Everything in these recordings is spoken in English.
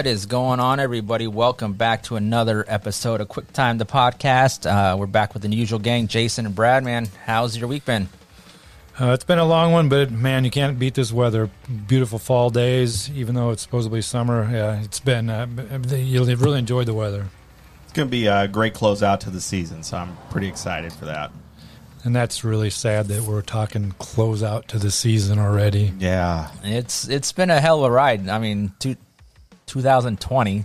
What is going on, everybody? Welcome back to another episode of Quick Time, the podcast. Uh, we're back with the usual gang, Jason and Brad. Man, how's your week been? Uh, it's been a long one, but man, you can't beat this weather. Beautiful fall days, even though it's supposedly summer. Yeah, it's been. Uh, you'll really enjoyed the weather, It's going to be a great closeout to the season, so I'm pretty excited for that. and that's really sad that we're talking close out to the season already. Yeah. It's it's been a hell of a ride. I mean, two, 2020,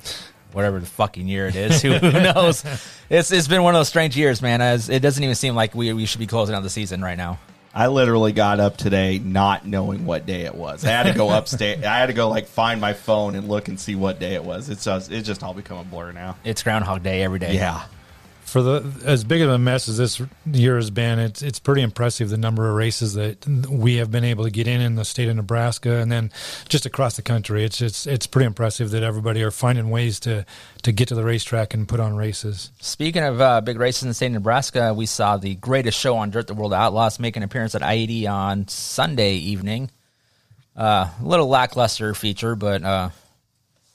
whatever the fucking year it is, who, who knows? It's it's been one of those strange years, man. As it doesn't even seem like we we should be closing out the season right now. I literally got up today not knowing what day it was. I had to go upstairs. I had to go like find my phone and look and see what day it was. It's just it's just all become a blur now. It's Groundhog Day every day. Yeah. For the as big of a mess as this year has been, it's it's pretty impressive the number of races that we have been able to get in in the state of Nebraska, and then just across the country. It's it's it's pretty impressive that everybody are finding ways to to get to the racetrack and put on races. Speaking of uh, big races in the state of Nebraska, we saw the greatest show on Dirt, the World Outlaws, make an appearance at I-80 on Sunday evening. Uh, a little lackluster feature, but uh,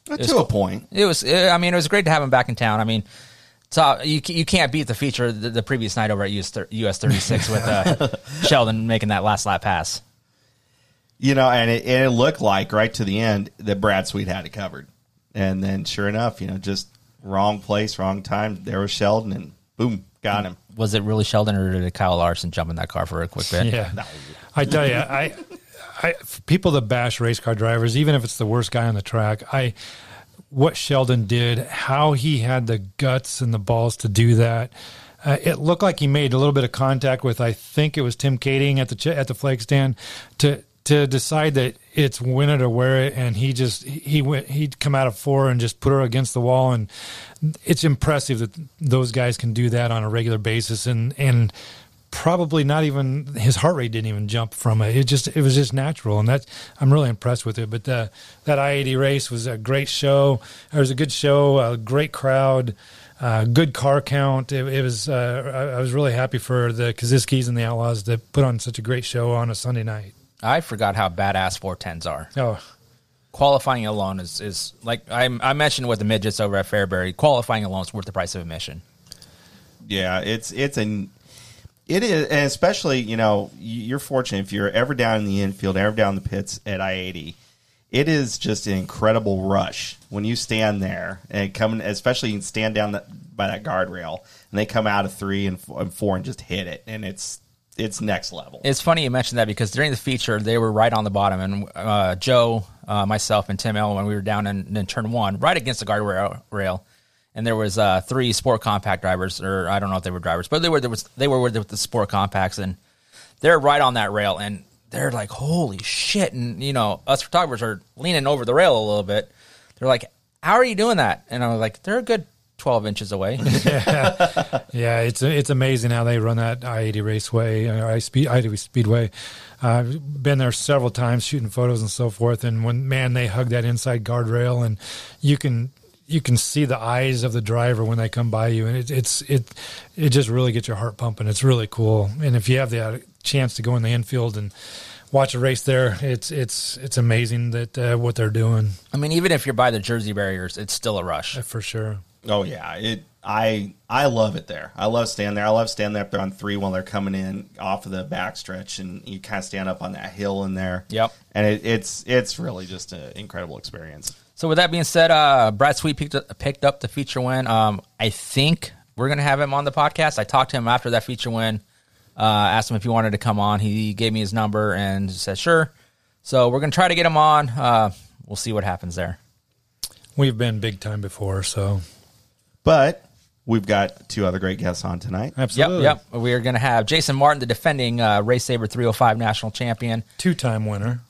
to a point. it was. I mean, it was great to have him back in town. I mean, so you you can't beat the feature the, the previous night over at US, US 36 with uh, Sheldon making that last lap pass. You know, and it, and it looked like right to the end that Brad Sweet had it covered, and then sure enough, you know, just wrong place, wrong time. There was Sheldon, and boom, got him. Was it really Sheldon, or did Kyle Larson jump in that car for a quick bit? Yeah, I tell you, I, I people that bash race car drivers, even if it's the worst guy on the track, I what Sheldon did, how he had the guts and the balls to do that. Uh, it looked like he made a little bit of contact with, I think it was Tim Kaeding at the at the flag stand to to decide that it's win it or wear it, and he just he went he'd come out of four and just put her against the wall, and it's impressive that those guys can do that on a regular basis, and and probably not even his heart rate didn't even jump from it. It just it was just natural, and that I'm really impressed with it. But uh, that I-80 race was a great show. It was a good show, a great crowd, uh, good car count. It, it was uh, I, I was really happy for the Kosiskis and the Outlaws that put on such a great show on a Sunday night. I forgot how badass 410s are. Oh, qualifying alone is, is like I, I mentioned with the midgets over at Fairbury. Qualifying alone is worth the price of admission. Yeah, it's it's an it is, and especially you know you're fortunate if you're ever down in the infield, ever down the pits at I eighty. It is just an incredible rush when you stand there and come, especially you stand down that, by that guardrail and they come out of three and four, and four and just hit it, and it's it's next level. It's funny you mentioned that because during the feature they were right on the bottom, and uh, Joe, uh, myself, and Tim Ellen when we were down in, in turn one, right against the guardrail rail, and there was uh, three sport compact drivers, or I don't know if they were drivers, but they were there was they were with the sport compacts, and they're right on that rail, and they're like, "Holy shit!" And you know, us photographers are leaning over the rail a little bit. They're like, "How are you doing that?" And I was like, "They're a good twelve inches away." Yeah, it's it's amazing how they run that I eighty raceway, uh, I speed I eighty speedway. I've been there several times shooting photos and so forth, and when man they hug that inside guardrail, and you can you can see the eyes of the driver when they come by you, and it, it's it it just really gets your heart pumping. It's really cool, and if you have the uh, chance to go in the infield and watch a race there, it's it's it's amazing that uh, what they're doing I mean, even if you're by the Jersey barriers, it's still a rush. uh, for sure. Oh yeah, it. I I love it there. I love standing there. I love standing up there on three while they're coming in off of the backstretch, and you kind of stand up on that hill in there. Yep. and it, it's it's really just an incredible experience. So with that being said, uh, Brad Sweet picked up, picked up the feature win. Um, I think we're gonna have him on the podcast. I talked to him after that feature win. Uh, asked him if he wanted to come on. He gave me his number and said sure. So we're gonna try to get him on. Uh, we'll see what happens there. We've been big time before, so But we've got two other great guests on tonight. absolutely. Yep, yep. We are gonna have Jason Martin, the defending uh, Race Saver 305 national champion. Two time winner.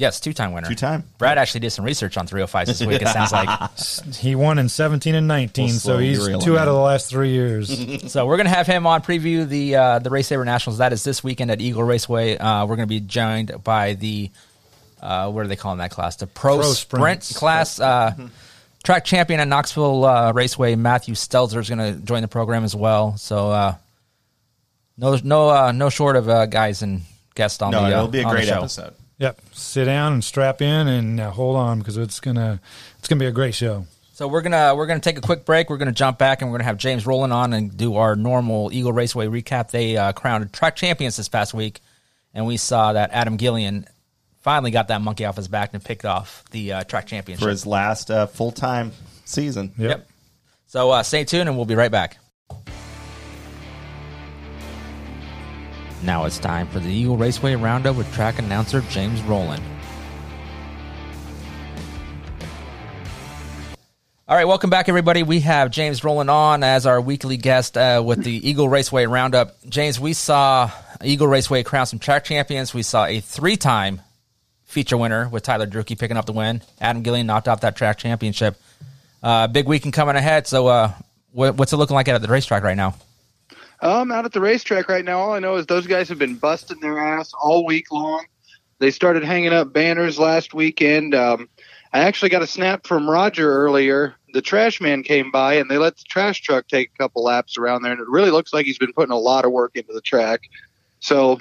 Yes, two time winner. Two-time. Brad actually did some research on 305s this week. It sounds like. He won in 17 and 19, We'll so slowly he's reel two him out of the last three years. So we're gonna have him on preview the uh, the Race Saver Nationals. That is this weekend at Eagle Raceway. Uh, we're gonna be joined by the uh, what are they calling that class? The Pro, Pro Sprint Sprints. class. Uh, track champion at Knoxville uh, Raceway, Matthew Stelzer is gonna join the program as well. So uh, no no uh, no short of uh, guys and guests on No, the. Uh, it'll be a on the great show. episode. Yep. Sit down and strap in and uh, hold on because it's gonna it's gonna be a great show. So we're gonna we're gonna take a quick break. We're gonna jump back and we're gonna have James Rowland on and do our normal Eagle Raceway recap. They uh, crowned track champions this past week, and we saw that Adam Gillian finally got that monkey off his back and picked off the uh, track championship for his last uh, full time season. Yep. Yep. So uh, stay tuned, and we'll be right back. Now it's time for the Eagle Raceway Roundup with track announcer James Rowland. All right, welcome back, everybody. We have James Rowland on as our weekly guest uh, with the Eagle Raceway Roundup. James, we saw Eagle Raceway crown some track champions. We saw a three-time feature winner with Tyler Drueke picking up the win. Adam Gillian knocked off that track championship. Uh, big weekend coming ahead. So, uh, what's it looking like at the racetrack right now? I'm out at the racetrack right now. All I know is those guys have been busting their ass all week long. They started hanging up banners last weekend. Um, I actually got a snap from Roger earlier. The trash man came by and they let the trash truck take a couple laps around there, and it really looks like he's been putting a lot of work into the track. So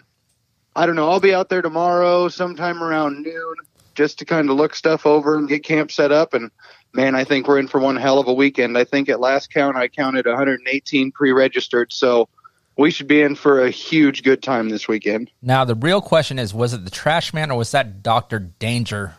I don't know. I'll be out there tomorrow sometime around noon just to kind of look stuff over and get camp set up. And man, I think we're in for one hell of a weekend. I think at last count, I counted 118 pre registered. So we should be in for a huge good time this weekend. Now, the real question is was it the trash man or was that Dr. Danger?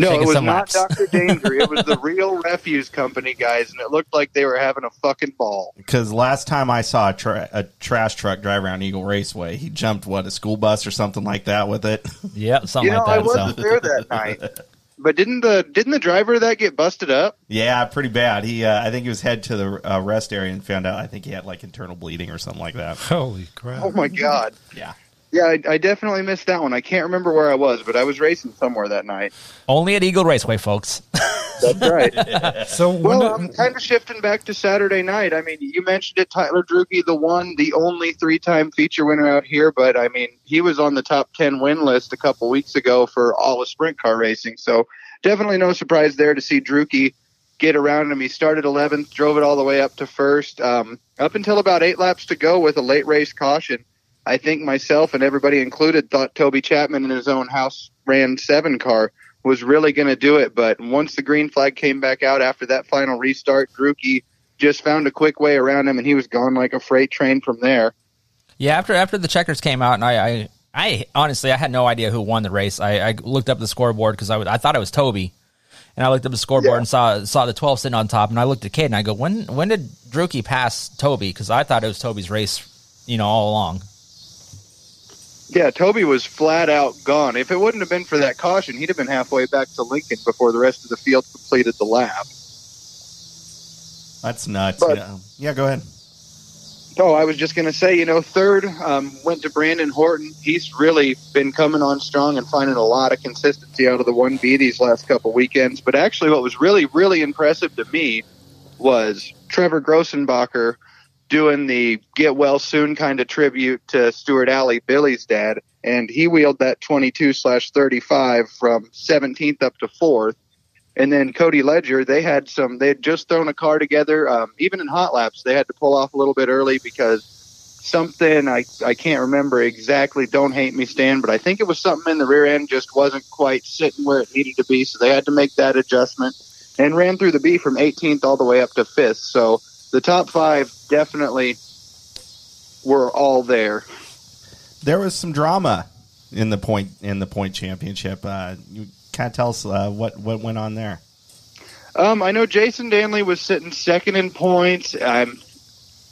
No, it was some not laps. Dr. Danger. it was the real refuse company guys, and it looked like they were having a fucking ball. Because last time I saw a, tra- a trash truck drive around Eagle Raceway, he jumped what a school bus or something like that with it. Yep, something You know, like I that. wasn't So. there that night. But didn't the didn't the driver of that get busted up? yeah, pretty bad. He, uh, I think he was head to the uh, rest area and found out. I think he had like internal bleeding or something like that. Holy crap! Oh my god! Yeah. Yeah, I, I definitely missed that one. I can't remember where I was, but I was racing somewhere that night. Only at Eagle Raceway, folks. That's right. So well, did- I'm kind of shifting back to Saturday night. I mean, you mentioned it, Tyler Drueke, the one, the only three-time feature winner out here. But I mean, he was on the top ten win list a couple weeks ago for all of sprint car racing. So definitely no surprise there to see Drueke get around him. He started 11th, drove it all the way up to first, um, up until about eight laps to go with a late race caution. I think myself and everybody included thought Toby Chapman in his own house ran seven car was really going to do it. But once the green flag came back out after that final restart, Drueke just found a quick way around him and he was gone like a freight train from there. yeah, after after the checkers came out, and I, I, I honestly I had no idea who won the race. I, I looked up the scoreboard because I, I thought it was Toby, and I looked up the scoreboard Yeah. and saw saw the 12 sitting on top, and I looked at Kate and I go, when when did Druckey pass Toby? Because I thought it was Toby's race, you know, all along. Yeah, Toby was flat out gone. If it wouldn't have been for that caution, he'd have been halfway back to Lincoln before the rest of the field completed the lap. That's nuts. But- yeah. yeah, go ahead. Oh, I was just going to say, you know, third um, went to Brandon Horton. He's really been coming on strong and finding a lot of consistency out of the 1B these last couple weekends. But actually, what was really, really impressive to me was Trevor Grossenbacher doing the get well soon kind of tribute to Stuart Alley, Billy's dad. And he wheeled that 22 slash 35 from 17th up to fourth. And then Cody Ledger, they had some, they had just thrown a car together. Um, even in hot laps, they had to pull off a little bit early because something, I, I can't remember exactly, don't hate me, Stan, but I think it was something in the rear end just wasn't quite sitting where it needed to be. So they had to make that adjustment and ran through the B from 18th all the way up to fifth. So the top five definitely were all there. There was some drama in the point in the point championship. Uh, you kind of tell us uh, what what went on there. Um, I know Jason Danley was sitting second in points. Um,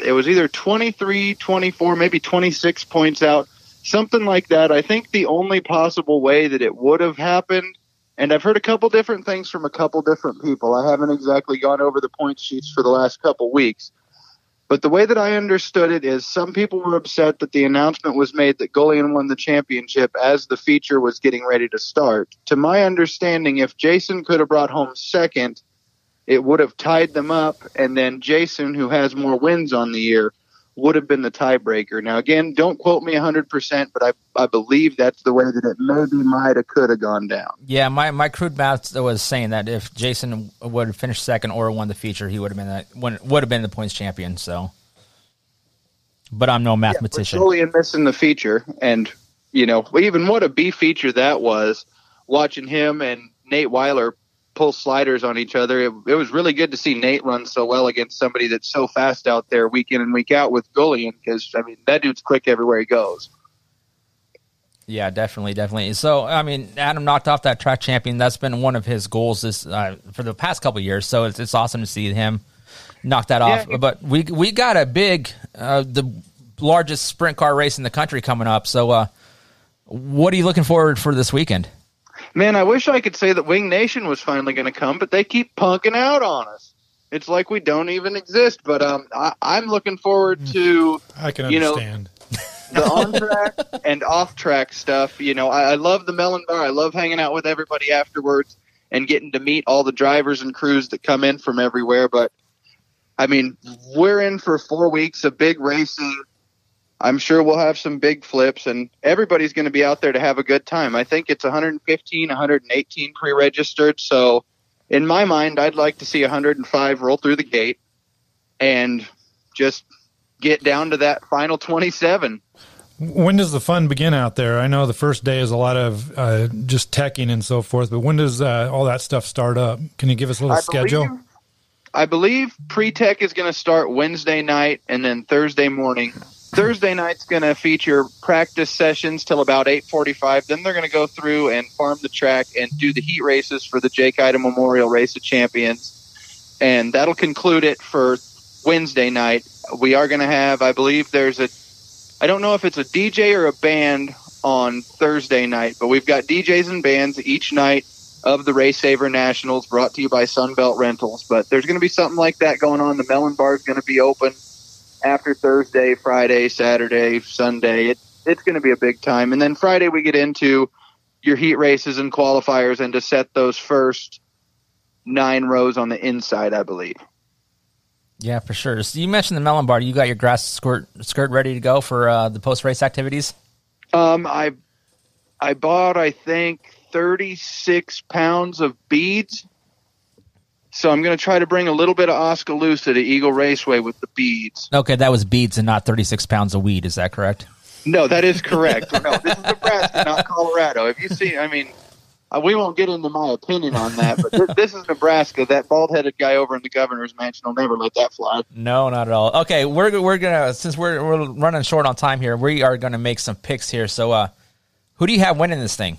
it was either 23, 24, maybe 26 points out, something like that. I think the only possible way that it would have happened, and I've heard a couple different things from a couple different people. I haven't exactly gone over the point sheets for the last couple weeks. But the way that I understood it is some people were upset that the announcement was made that Gullion won the championship as the feature was getting ready to start. To my understanding, if Jason could have brought home second, it would have tied them up, and then Jason, who has more wins on the year, would have been the tiebreaker. Now, again, don't quote me 100%, but I, I believe that's the way that it maybe might have could have gone down. Yeah, my, my crude math was saying that if Jason would have finished second or won the feature, he would have been that would would have been the points champion. So, but I'm no mathematician. Julian missing the feature, and you know, even what a B feature that was. Watching him and Nate Weiler pull sliders on each other, it, it was really good to see Nate run so well against somebody that's so fast out there week in and week out with Gullion because I mean that dude's quick everywhere he goes. Yeah, definitely, definitely. So, I mean, Adam knocked off that track champion. That's been one of his goals this uh, for the past couple years. So it's, it's awesome to see him knock that off. Yeah. But we we got a big, uh, the largest sprint car race in the country coming up. So, uh, what are you looking forward for this weekend? Man, I wish I could say that Wing Nation was finally going to come, but they keep punking out on us. It's like we don't even exist. But um, I, I'm looking forward to I can You know- understand. the on track and off track stuff. You know, I, I love the melon bar. I love hanging out with everybody afterwards and getting to meet all the drivers and crews that come in from everywhere. But I mean, we're in for four weeks of big racing. I'm sure we'll have some big flips, and everybody's going to be out there to have a good time. I think it's 115, 118 pre-registered. So, in my mind, I'd like to see 105 roll through the gate and just get down to that final 27. When does the fun begin out there? I know the first day is a lot of uh, just teching and so forth, but when does uh, all that stuff start up? Can you give us a little I schedule? Believe, I believe pre-tech is going to start Wednesday night and then Thursday morning. Thursday night's going to feature practice sessions till about 8:45. Then they're going to go through and farm the track and do the heat races for the Jake Ida Memorial Race of Champions, and that'll conclude it for Wednesday night. We are going to have, I believe, there's a, I don't know if it's a DJ or a band on Thursday night, but we've got DJs and bands each night of the Race Saver Nationals brought to you by Sunbelt Rentals. But there's going to be something like that going on. The Melon Bar is going to be open after Thursday, Friday, Saturday, Sunday. It, it's going to be a big time. And then Friday, we get into your heat races and qualifiers and to set those first nine rows on the inside, I believe. Yeah, for sure. So you mentioned the melon bar. You got your grass skirt skirt ready to go for uh, the post race activities. Um, I I bought I think 36 pounds of beads. So I'm going to try to bring a little bit of Oskaloosa to the Eagle Raceway with the beads. Okay, that was beads and not thirty six pounds of weed. Is that correct? No, that is correct. no, this is Nebraska, not Colorado. Have you seen? I mean, uh, we won't get into my opinion on that, but th- this is Nebraska. That bald-headed guy over in the governor's mansion will never let that fly. No, not at all. Okay, we're we're gonna since we're we're running short on time here, we are gonna make some picks here. So, uh, who do you have winning this thing?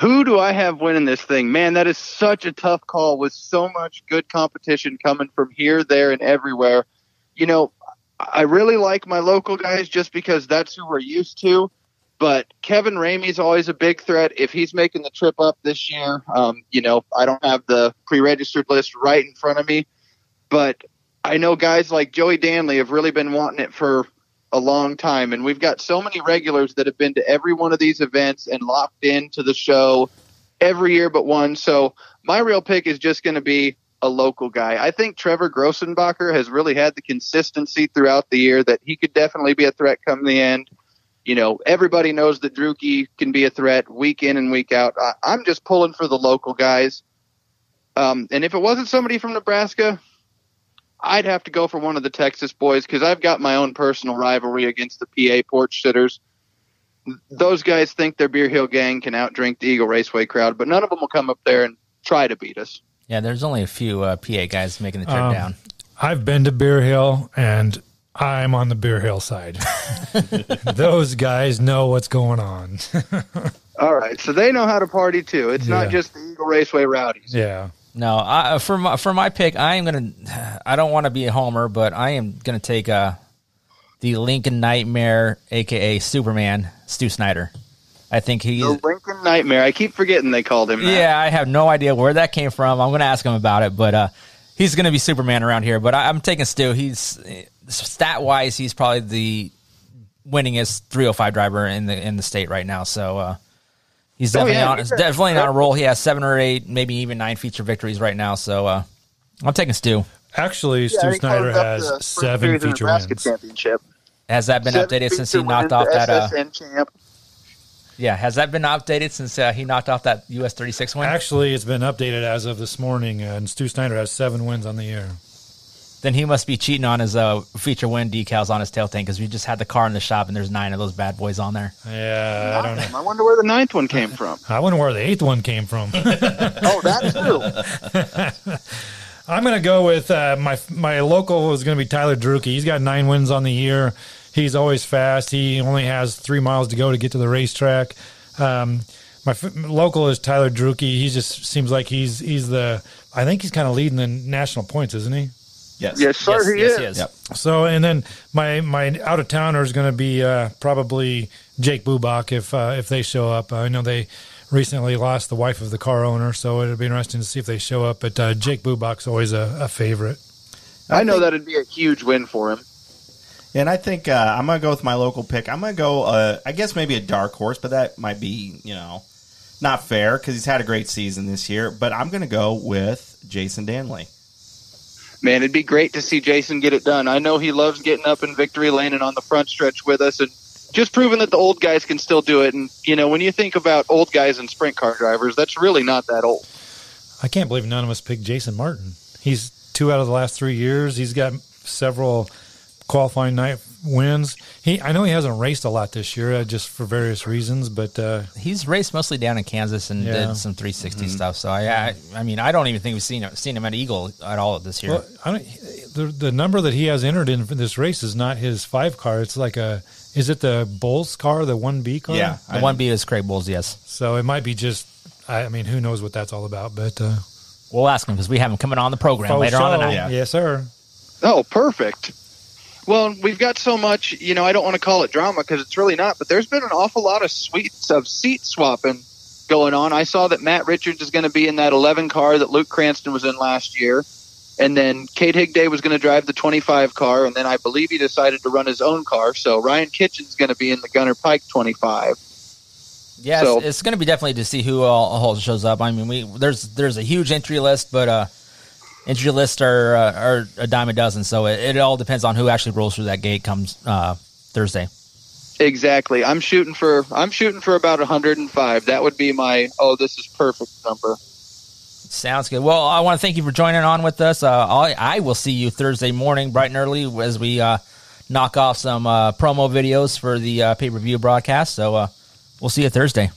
Who do I have winning this thing? Man, that is such a tough call with so much good competition coming from here, there, and everywhere. You know, I really like my local guys just because that's who we're used to. But Kevin Ramey's always a big threat. If he's making the trip up this year, um, you know, I don't have the pre-registered list right in front of me, but I know guys like Joey Danley have really been wanting it for a long time, and we've got so many regulars that have been to every one of these events and locked into the show every year but one. So my real pick is just going to be a local guy. I think Trevor Grossenbacher has really had the consistency throughout the year that he could definitely be a threat come the end. You know, everybody knows that Drueke can be a threat week in and week out. I, I'm just pulling for the local guys. Um, and if it wasn't somebody from Nebraska, I'd have to go for one of the Texas boys because I've got my own personal rivalry against the PA porch sitters. Those guys think their Beer Hill gang can outdrink the Eagle Raceway crowd, but none of them will come up there and try to beat us. Yeah, there's only a few uh, PA guys making the trip Um, down. I've been to Beer Hill and I'm on the Beer Hill side. Those guys know what's going on. All right, so they know how to party too. It's Yeah. not just the Eagle Raceway rowdies. yeah. No, I, for my for my pick, I am gonna. I don't want to be a homer, but I am gonna take uh, the Lincoln Nightmare, aka Superman, Stu Snyder. I think he's. The Lincoln Nightmare. I keep forgetting they called him that. Yeah, I have no idea where that came from. I'm going to ask him about it, but uh, he's going to be Superman around here. But I, I'm taking Stu. He's stat wise, he's probably the winningest 305 driver in the in the state right now. So uh, he's Oh, definitely yeah, on he's definitely a- on a roll. He has seven or eight, maybe even nine feature victories right now. So uh, I'm taking Stu. Actually, Yeah, Stu Snyder has seven feature Nebraska wins. Championship. Has that been Seven updated since he knocked off that? Uh, champ. yeah, has that been updated since uh, he knocked off that US 36 win? Actually, it's been updated as of this morning, and Stu Snyder has seven wins on the year. Then he must be cheating on his uh, feature win decals on his tail tank because we just had the car in the shop and there's nine of those bad boys on there. Yeah, I don't know. I wonder where the ninth one came from. I wonder where the eighth one came from. oh, that too. I'm going to go with uh, my my local is going to be Tyler Drueke. He's got nine wins on the year. He's always fast. He only has three miles to go to get to the racetrack. Um, my f- local is Tyler Drueke. He just seems like he's he's the. I think he's kind of leading the national points, isn't he? Yes. Yes, sir, yes, he yes, is. he is. Yep. So, and then my my out of towner is going to be uh, probably Jake Bubak if uh, if they show up. I know they recently lost the wife of the car owner, so it'll be interesting to see if they show up. But uh, Jake Bubak's always a, a favorite. I know think- that'd be a huge win for him. And I think uh, I'm going to go with my local pick. I'm going to go, uh, I guess maybe a dark horse, but that might be, you know, not fair because he's had a great season this year. But I'm going to go with Jason Danley. Man, it'd be great to see Jason get it done. I know he loves getting up in victory lane and on the front stretch with us and just proving that the old guys can still do it. And, you know, when you think about old guys and sprint car drivers, that's really not that old. I can't believe none of us picked Jason Martin. He's two out of the last three years. He's got several qualifying night wins. He, I know he hasn't raced a lot this year, uh, just for various reasons, but uh, He's raced mostly down in Kansas and Yeah. did some 360 stuff. So I, I, I mean, I don't even think we've seen seen him at Eagle at all this year. Well, I don't, the the number that he has entered in for this race is not his five car. It's like a is it the Bulls car, the one B car? Yeah. the one B is Craig Bulls. Yes, So it might be just. I, I mean, who knows what that's all about? But uh, we'll ask him because we have him coming on the program faux later on tonight. Yeah. Yes, sir. Oh, perfect. Well, we've got so much, you know, I don't want to call it drama because it's really not, but there's been an awful lot of sweets of seat swapping going on. I saw that Matt Richards is going to be in that 11 car that Luke Cranston was in last year. And then Kade Higday was going to drive the 25 car. And then I believe he decided to run his own car. So Ryan Kitchen's going to be in the Gunner Pike 25. Yeah, So- it's, it's going to be definitely to see who all, all shows up. I mean, we there's there's a huge entry list, but uh, entry lists are uh, are a dime a dozen. So it, it all depends on who actually rolls through that gate comes uh, Thursday. Exactly. I'm shooting for I'm shooting for about 105. That would be my oh this is perfect number. Sounds good. Well, I want to thank you for joining on with us. Uh, I, I will see you Thursday morning, bright and early, as we uh, knock off some uh, promo videos for the uh, pay per view broadcast. So uh, we'll see you Thursday.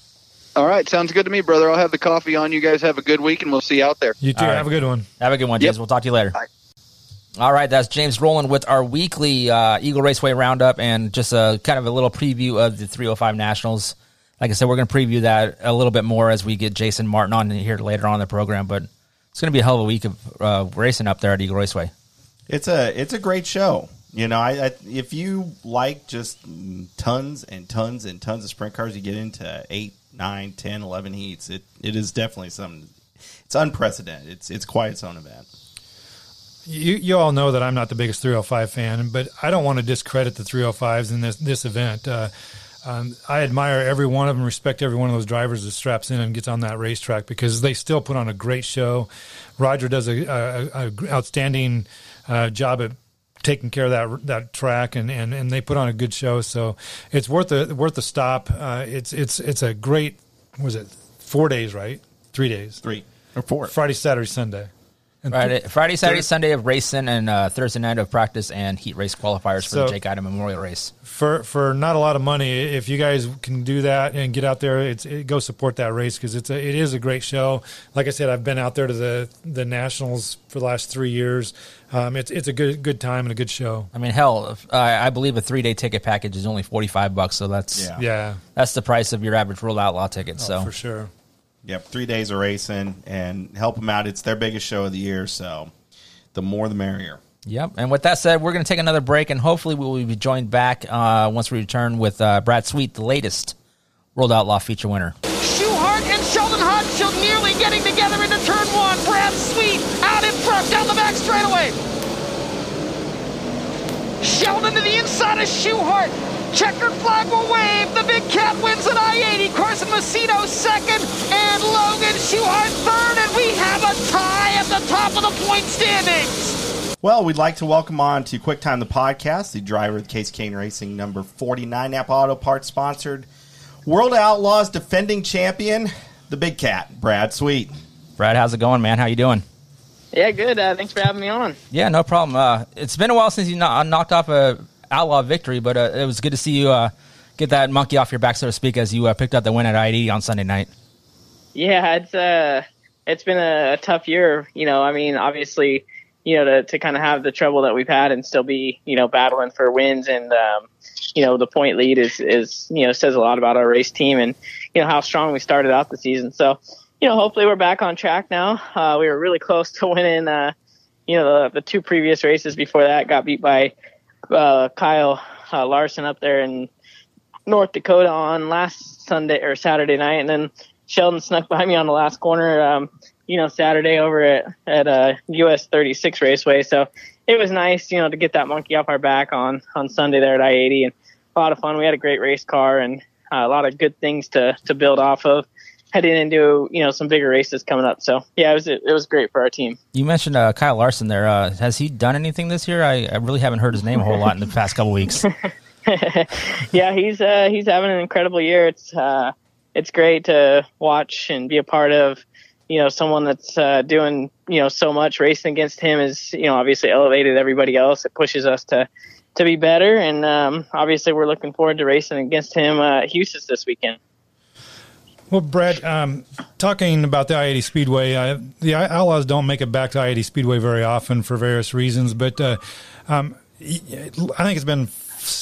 All right, sounds good to me, brother. I'll have the coffee on. You guys have a good week, and we'll see you out there. You too. All right. Have a good one. Have a good one, James. Yep. We'll talk to you later. Bye. All right, that's James Rowland with our weekly uh, Eagle Raceway roundup and just a kind of a little preview of the 305 Nationals. Like I said, we're going to preview that a little bit more as we get Jason Martin on here later on in the program. But it's going to be a hell of a week of uh, racing up there at Eagle Raceway. It's a it's a great show. You know, I, I if you like just tons and tons and tons of sprint cars, you get into eight, nine, 10, 11 heats. It it is definitely something. It's unprecedented. It's it's quite its own event. You you all know that I'm not the biggest 305 fan, but I don't want to discredit the 305s in this this event. Uh, um, I admire every one of them, respect every one of those drivers that straps in and gets on that racetrack because they still put on a great show. Roger does a, a, a outstanding uh, job at taking care of that that track, and, and, and they put on a good show. So it's worth the worth the stop. Uh, it's it's it's a great. Was it four days? Right, three days. Three or four. Friday, Saturday, Sunday. And Friday, Friday Saturday, Thurs- Sunday of racing, and uh, Thursday night of practice and heat race qualifiers for So- the Jake Ida Memorial Race. for for not a lot of money if you guys can do that and get out there it's it, go support that race because it's a it is a great show like i said i've been out there to the the nationals for the last three years um, it's it's a good good time and a good show I mean, hell, if, uh, I believe a three day ticket package is only forty five bucks, so that's Yeah. yeah that's the price of your average World Outlaw ticket. so for sure Yep, three days of racing and help them out. It's their biggest show of the year, so the more the merrier. Yep. And with that said, we're going to take another break, and hopefully we will be joined back uh, once we return with uh, Brad Sweet, the latest World Outlaw feature winner. Schuhart and Sheldon Haudenschild nearly getting together into turn one. Brad Sweet out in front, down the back straightaway. Sheldon to the inside of Schuhart. Checkered flag will wave. The big cat wins at I-80. Carson Macedo second, and Logan Schuhart third, and we have a tie at the top of the point standings. Well, we'd like to welcome on to Quick Time the podcast, the driver of Kasey Kahne Racing number 49, Napa Auto Parts sponsored World Outlaws defending champion, the Big Cat, Brad Sweet. Brad, how's it going, man? How you doing? Yeah, good. Uh, thanks for having me on. Yeah, no problem. Uh, it's been a while since you kno- knocked off a outlaw victory, but uh, it was good to see you uh, get that monkey off your back, so to speak, as you uh, picked up the win at ID on Sunday night. Yeah, it's uh, it's been a, tough year. You know, I mean, obviously, you know, to, to kind of have the trouble that we've had and still be, you know, battling for wins and, um, you know, the point lead is, is, you know, says a lot about our race team and, you know, how strong we started out the season. So, you know, hopefully we're back on track now. Uh, we were really close to winning, uh, you know, the, the two previous races before that got beat by, uh, Kyle uh, Larson up there in North Dakota on last Sunday or Saturday night. And then Sheldon snuck behind me on the last corner, um, you know, Saturday over at, at, uh, US 36 Raceway. So it was nice, you know, to get that monkey off our back on, on Sunday there at I-80 and a lot of fun. We had a great race car and uh, a lot of good things to, to build off of heading into you know some bigger races coming up. So yeah, it was it was great for our team. You mentioned uh, Kyle Larson there. Uh, has he done anything this year? I, I, really haven't heard his name a whole lot in the past couple weeks. yeah, he's uh, he's having an incredible year. It's uh, it's great to watch and be a part of. You know, someone that's uh, doing you know so much racing against him is you know obviously elevated everybody else. It pushes us to to be better, and um, obviously we're looking forward to racing against him uh, at this weekend. Well, Brad, um, talking about the I-80 Speedway, uh, the Outlaws don't make it back to I-80 Speedway very often for various reasons, but uh, um, I think it's been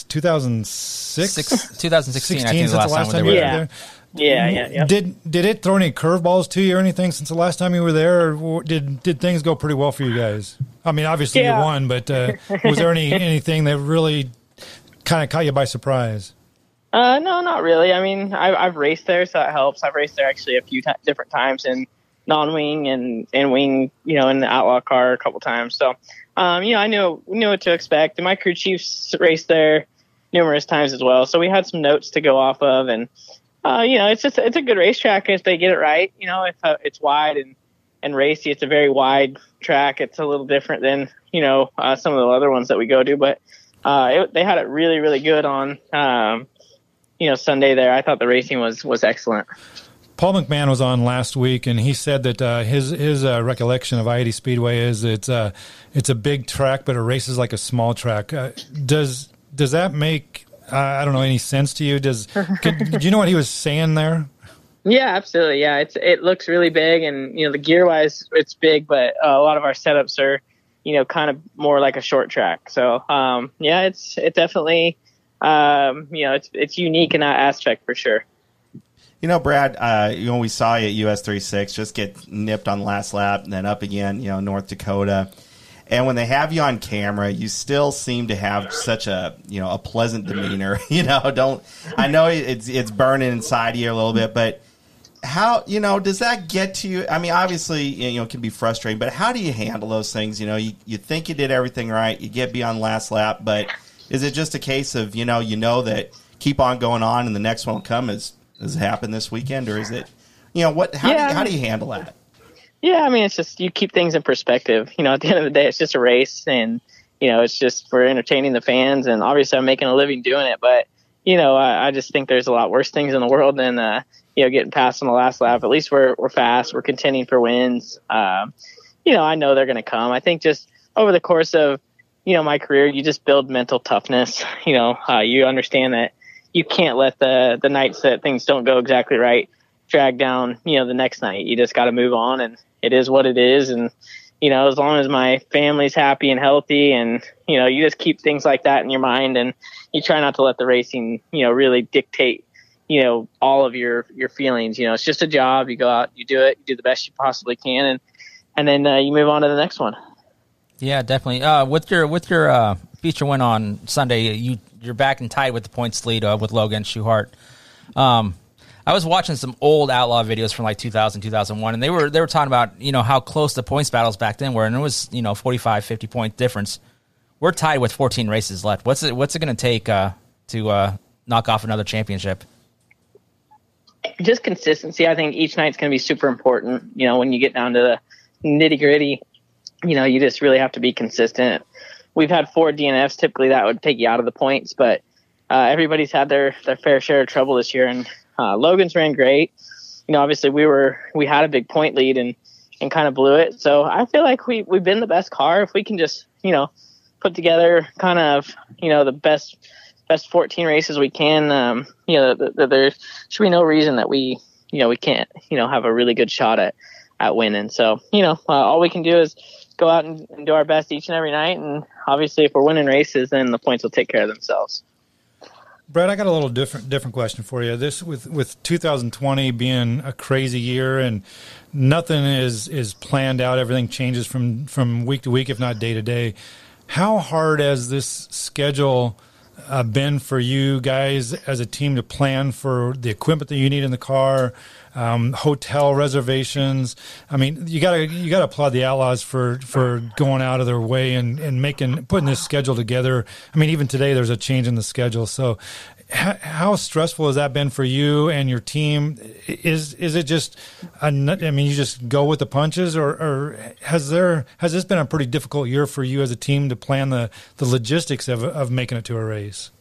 2006? Six, 2016, 16, I think the last, last time, time you were yeah. there. Yeah, yeah, yeah. Did did it throw any curveballs to you or anything since the last time you were there, or did did things go pretty well for you guys? I mean, obviously Yeah. you won, but uh, was there any anything that really kind of caught you by surprise? Uh, no, not really. I mean, I, I've raced there, so that helps. I've raced there actually a few ti different times in non-wing and, and wing, you know, in the outlaw car a couple times. So, um, you know, I knew knew what to expect. And my crew chiefs raced there numerous times as well, so we had some notes to go off of. And uh, you know, it's just it's a good racetrack if they get it right. You know, if uh, it's wide and and racy, it's a very wide track. It's a little different than you know uh, some of the other ones that we go to, but uh, it, they had it really really good on. Um, you know Sunday there. I thought the racing was was excellent. Paul McMahon was on last week, and he said that uh, his his uh, recollection of I-80 Speedway is it's uh, it's a big track, but it races like a small track. Uh, does does that make uh, I don't know any sense to you? Does could, do you know what he was saying there? Yeah, absolutely. Yeah, it's it looks really big, and you know the gear wise, it's big, but uh, a lot of our setups are, you know, kind of more like a short track. So um, yeah, it's it definitely, um, you know, it's it's unique in that aspect for sure. You know, Brad, uh, know, we saw you at US 36 just get nipped on the last lap and then up again, you know, North Dakota. And when they have you on camera, you still seem to have such a, you know, a pleasant demeanor. you know, don't, I know it's, it's burning inside you a little bit, but how, you know, does that get to you? I mean, obviously, you know, it can be frustrating, but how do you handle those things? You know, you, you think you did everything right, you get beyond last lap, but is it just a case of, you know, you know that keep on going on and the next one will come as, as happened this weekend, or is it, you know, what, how, do, Yeah. you, how do you handle that? Yeah, I mean, it's just you keep things in perspective. You know, at the end of the day, it's just a race, and you know, it's just for entertaining the fans. And obviously, I'm making a living doing it, but you know, I, I just think there's a lot worse things in the world than uh, you know getting past on the last lap. At least we're we're fast. We're contending for wins. Um, you know, I know they're going to come. I think just over the course of you know my career, you just build mental toughness. You know, uh, you understand that you can't let the the nights that things don't go exactly right drag down. You know, the next night. You just got to move on, and it is what it is. And you know, as long as my family's happy and healthy, and you know, you just keep things like that in your mind, and you try not to let the racing, you know, really dictate, you know, all of your your feelings. You know, it's just a job. You go out, you do it, you do the best you possibly can, and and then uh, you move on to the next one. Yeah, definitely. Uh, with your with your uh, feature win on Sunday, you you're back and tied with the points lead uh, with Logan Schuhart. Um, I was watching some old outlaw videos from like 2000, 2001, and they were they were talking about you know how close the points battles back then were, and it was you know 45, 50 point difference. We're tied with 14 races left. What's it What's it going to take uh, to uh, knock off another championship? just consistency. I think each night's going to be super important. You know, when you get down to the nitty gritty, you know, you just really have to be consistent. We've had four DNFs. Typically, that would take you out of the points, but uh, everybody's had their their fair share of trouble this year. And uh, Logan's ran great. You know, obviously we were we had a big point lead, and and kind of blew it. So I feel like we we've been the best car. If we can just you know put together kind of you know the best best 14 races we can, um, you know, th- th- there should be no reason that we you know we can't you know have a really good shot at at winning. So you know uh, all we can do is go out and, and do our best each and every night, and obviously if we're winning races, then the points will take care of themselves. Brad, I got a little different different question for you. This with with 2020 being a crazy year and nothing is is planned out. Everything changes from from week to week, if not day to day. How hard has this schedule uh, been for you guys as a team to plan for the equipment that you need in the car, um, hotel reservations? I mean, you gotta you gotta applaud the Outlaws for for going out of their way and and making putting this schedule together. I mean, even today there's a change in the schedule. So, how, how stressful has that been for you and your team? Is is it just I mean, you just go with the punches, or, or has there has this been a pretty difficult year for you as a team to plan the the logistics of of making it to a race?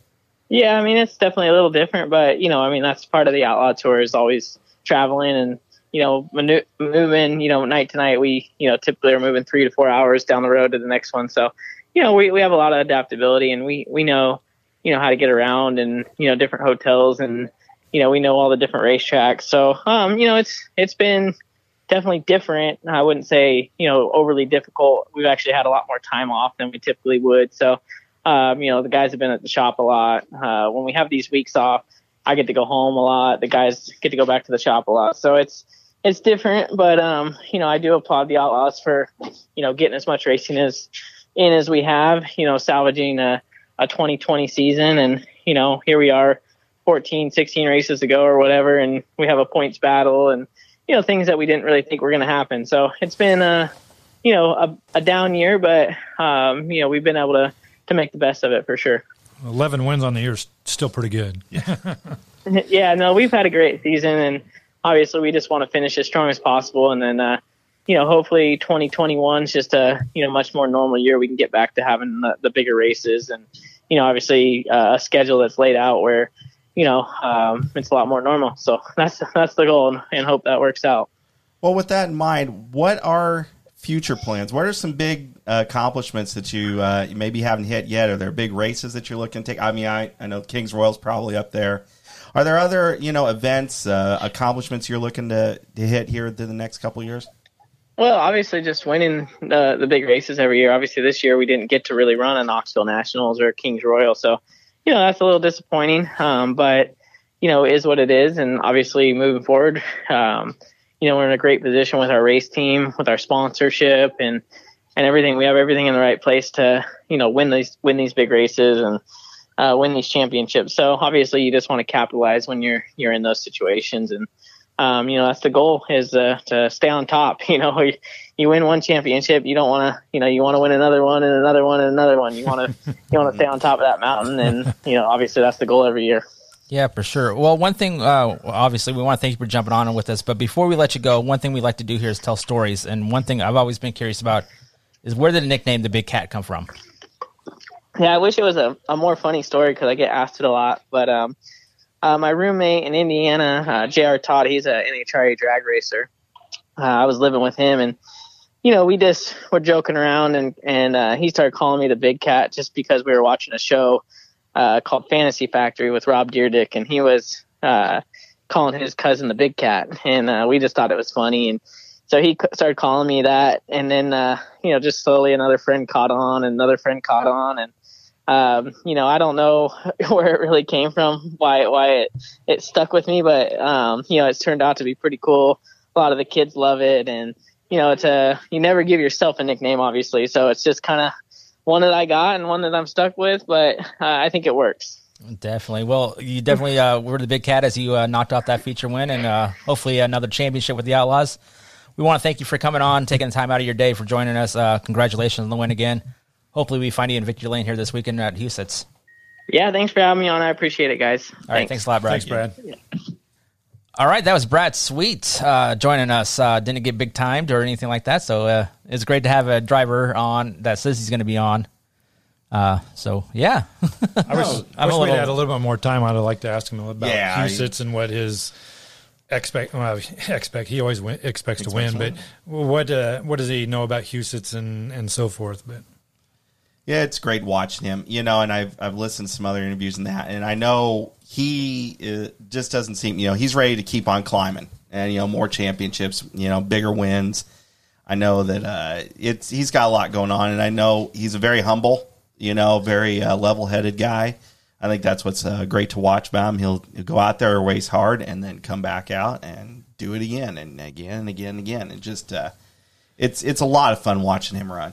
Yeah, I mean it's definitely a little different, but you know, I mean that's part of the outlaw tour is always traveling and you know manu- moving. You know, night to night, we you know typically are moving three to four hours down the road to the next one. So you know, we we have a lot of adaptability, and we we know you know how to get around and you know different hotels and you know we know all the different racetracks. So um, you know it's it's been definitely different. I wouldn't say you know overly difficult. We've actually had a lot more time off than we typically would. So um, you know the guys have been at the shop a lot. Uh, when we have these weeks off, I get to go home a lot. The guys get to go back to the shop a lot. So it's it's different, but um, you know I do applaud the Outlaws for you know getting as much racing as in as we have. You know salvaging a a 2020 season and you know here we are 14 16 races to go or whatever and we have a points battle and you know things that we didn't really think were going to happen so it's been a you know a, a down year but um, you know we've been able to to make the best of it for sure 11 wins on the year is still pretty good yeah no we've had a great season and obviously we just want to finish as strong as possible and then uh, you know, hopefully 2021 is just a you know much more normal year. We can get back to having the, the bigger races and you know obviously uh, a schedule that's laid out where you know um, it's a lot more normal. So that's that's the goal and, and hope that works out. Well, with that in mind, what are future plans? What are some big uh, accomplishments that you uh, maybe haven't hit yet? Are there big races that you're looking to take? I mean, I, I know Kings Royal's probably up there. Are there other you know events, uh, accomplishments you're looking to, to hit here in the next couple years? Well, obviously, just winning the the big races every year. Obviously, this year we didn't get to really run a Knoxville Nationals or Kings Royal, so you know that's a little disappointing. Um, but you know, is what it is, and obviously moving forward, um, you know, we're in a great position with our race team, with our sponsorship, and and everything. We have everything in the right place to you know win these win these big races and uh, win these championships. So obviously, you just want to capitalize when you're you're in those situations and um, you know, that's the goal is uh, to stay on top. You know, you, you win one championship, you don't want to, you know, you want to win another one and another one and another one. You want to, you want to stay on top of that mountain, and you know, obviously that's the goal every year. Yeah, for sure. Well, one thing, uh, obviously, we want to thank you for jumping on with us. But before we let you go, one thing we like to do here is tell stories. And one thing I've always been curious about is where did the nickname the Big Cat come from? Yeah, I wish it was a, a more funny story because I get asked it a lot. But um, uh, my roommate in Indiana, uh, J.R. Todd, he's an NHRA drag racer. Uh, I was living with him, and you know, we just were joking around, and and uh, he started calling me the Big Cat just because we were watching a show uh, called Fantasy Factory with Rob Dyrdek, and he was uh, calling his cousin the Big Cat, and uh, we just thought it was funny, and so he started calling me that, and then uh, you know, just slowly another friend caught on, and another friend caught on, and um, you know, I don't know where it really came from, why why it it stuck with me, but um, you know, it's turned out to be pretty cool. A lot of the kids love it, and you know, it's a you never give yourself a nickname, obviously, so it's just kind of one that I got and one that I'm stuck with, but uh, I think it works. Definitely. Well, you definitely uh, were the big cat as you uh, knocked off that feature win, and uh, hopefully another championship with the Outlaws. We want to thank you for coming on, taking the time out of your day for joining us. Uh, congratulations on the win again hopefully we find you in Victory Lane here this weekend at Huset's. Yeah, thanks for having me on. I appreciate it, guys. All right, thanks, a lot, Brad. Thanks, Brad. All right, that was Brad Sweet uh, joining us. Uh, didn't get big timed or anything like that, so uh, it's great to have a driver on that says he's going to be on. Uh, so yeah, I wish, I wish we'd had a little bit more time. I'd like to ask him about yeah, Huset's and what his expect well, expect he always win, expects, to win, but what uh, what does he know about Huset's and and so forth? But Yeah, it's great watching him. You know, and I've I've listened to some other interviews and that, and I know he uh, just doesn't seem. You know, he's ready to keep on climbing, and you know, more championships. You know, bigger wins. I know that uh, it's he's got a lot going on, and I know he's a very humble, you know, very uh, level headed guy. I think that's what's uh, great to watch about him. He'll, he'll go out there, race hard, and then come back out and do it again and again and again and again. And just uh, it's it's a lot of fun watching him run.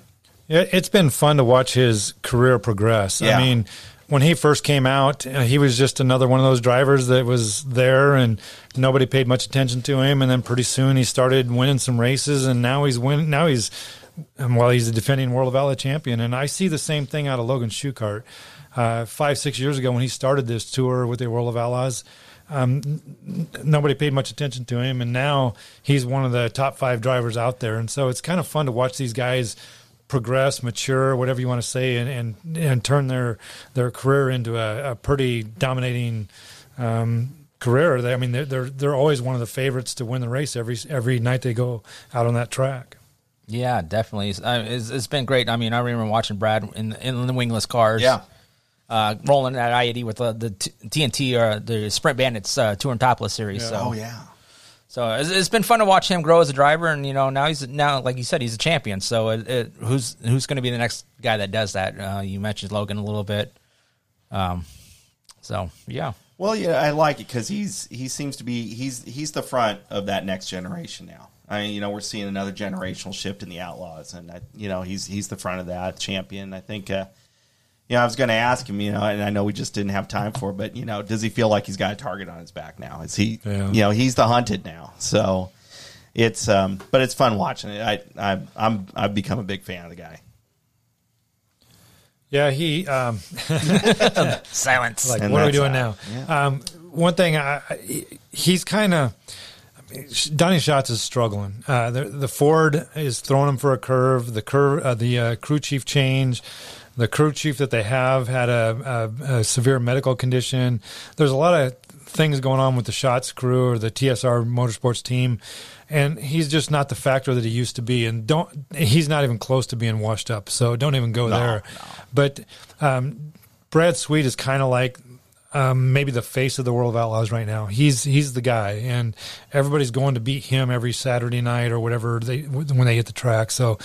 It's been fun to watch his career progress. Yeah. I mean, when he first came out, uh, he was just another one of those drivers that was there, and nobody paid much attention to him. And then pretty soon he started winning some races, and now he's win. Now he's um, well, he's a defending World of Ally champion, and I see the same thing out of Logan Schuchart. Uh, five, six years ago, when he started this tour with the World of Allies, um, nobody paid much attention to him, and now he's one of the top five drivers out there. And so it's kind of fun to watch these guys progress, mature, whatever you want to say, and and, and turn their their career into a, a pretty dominating um, career. They, I mean, they're, they're they're always one of the favorites to win the race every every night they go out on that track. Yeah, definitely. It's, it's, it's been great. I mean, I remember watching Brad in in the wingless cars. Yeah. Uh, rolling at I eighty with uh, the t- TNT or the Sprint Bandits uh, Tour and Topless series. So, Oh yeah. So it's, it's been fun to watch him grow as a driver, and you know now he's now like you said he's a champion. So it, it, who's who's going to be the next guy that does that? Uh, you mentioned Logan a little bit. Um, so yeah, Well, yeah, I like it because he's he seems to be he's he's the front of that next generation now. I mean, you know, we're seeing another generational shift in the Outlaws, and I, you know, he's he's the front of that champion. I think. Uh, you know, I was going to ask him, you know, and I know we just didn't have time for, it, but you know, does he feel like he's got a target on his back now? Is he, Yeah. you know, he's the hunted now. So it's, um, but it's fun watching it. I, I, I'm, I've become a big fan of the guy. Yeah, he. Um, silence. like, And what are we doing that. now? Um, one thing, I, I- he's kind of. Donny Schatz is struggling. Uh, the, the Ford is throwing him for a curve. The curve, uh, the uh, crew chief change. The crew chief that they have had a, a, a severe medical condition. There's a lot of things going on with the Schatz crew or the TSR Motorsports team, and he's just not the factor that he used to be. And don't he's not even close to being washed up. So don't even go there. But um, Brad Sweet is kind of like um, maybe the face of the World of Outlaws right now. He's he's the guy, and everybody's going to beat him every Saturday night or whatever they when they hit the track. So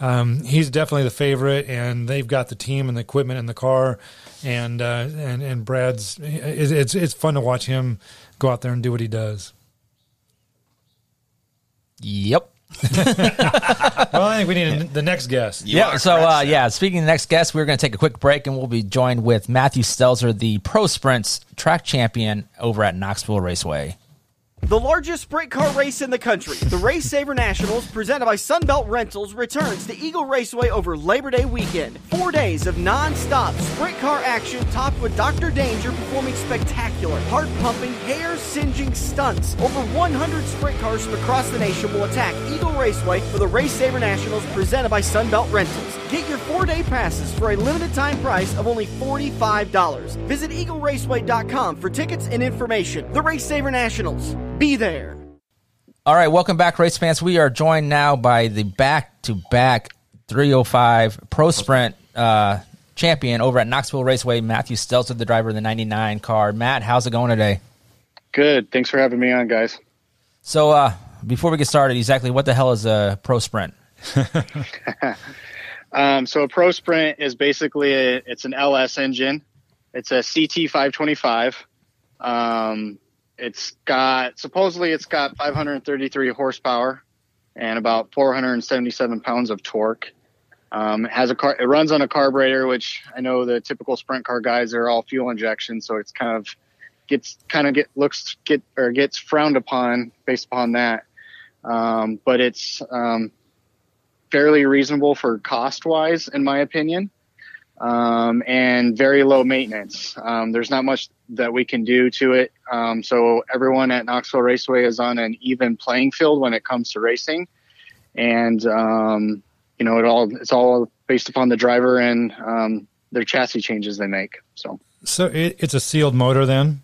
um, he's definitely the favorite, and they've got the team and the equipment in the car, and uh, and and Brad's it's it's fun to watch him go out there and do what he does. Yep. Well, I think we need a, the next guest. You yeah. So, correct, uh, Sam. yeah. Speaking of the next guest, we're going to take a quick break, and we'll be joined with Matthew Stelzer, the Pro Sprints track champion over at Knoxville Raceway. The largest sprint car race in the country, the Race Saver Nationals, presented by Sunbelt Rentals, returns to Eagle Raceway over Labor Day weekend. Four days of non-stop sprint car action, topped with Dr. Danger performing spectacular, heart-pumping, hair-singeing stunts. Over 100 sprint cars from across the nation will attack Eagle Raceway for the Race Saver Nationals, presented by Sunbelt Rentals. Get your four-day passes for a limited time price of only $45. Visit EagleRaceway.com for tickets and information. The Race Saver Nationals. Be there. All right, welcome back, race fans. We are joined now by the back-to-back 305 Pro Sprint uh, champion over at Knoxville Raceway, Matthew Stelzer, the driver of the 99 car. Matt, how's it going today? Good. Thanks for having me on, guys. So, uh, before we get started, exactly what the hell is a Pro Sprint? Um, so a Pro Sprint is basically a, it's an LS engine. It's a CT 525. Um, it's got supposedly it's got 533 horsepower and about 477 pounds of torque. Um, it has a car. It runs on a carburetor, which I know the typical sprint car guys are all fuel injection, so it's kind of gets kind of get looks get or gets frowned upon based upon that. Um, but it's um, fairly reasonable for cost wise, in my opinion, um, and very low maintenance. Um, there's not much that we can do to it. Um, so everyone at Knoxville Raceway is on an even playing field when it comes to racing, and um, you know it all it's all based upon the driver and um, their chassis changes they make. So So it, it's a sealed motor then.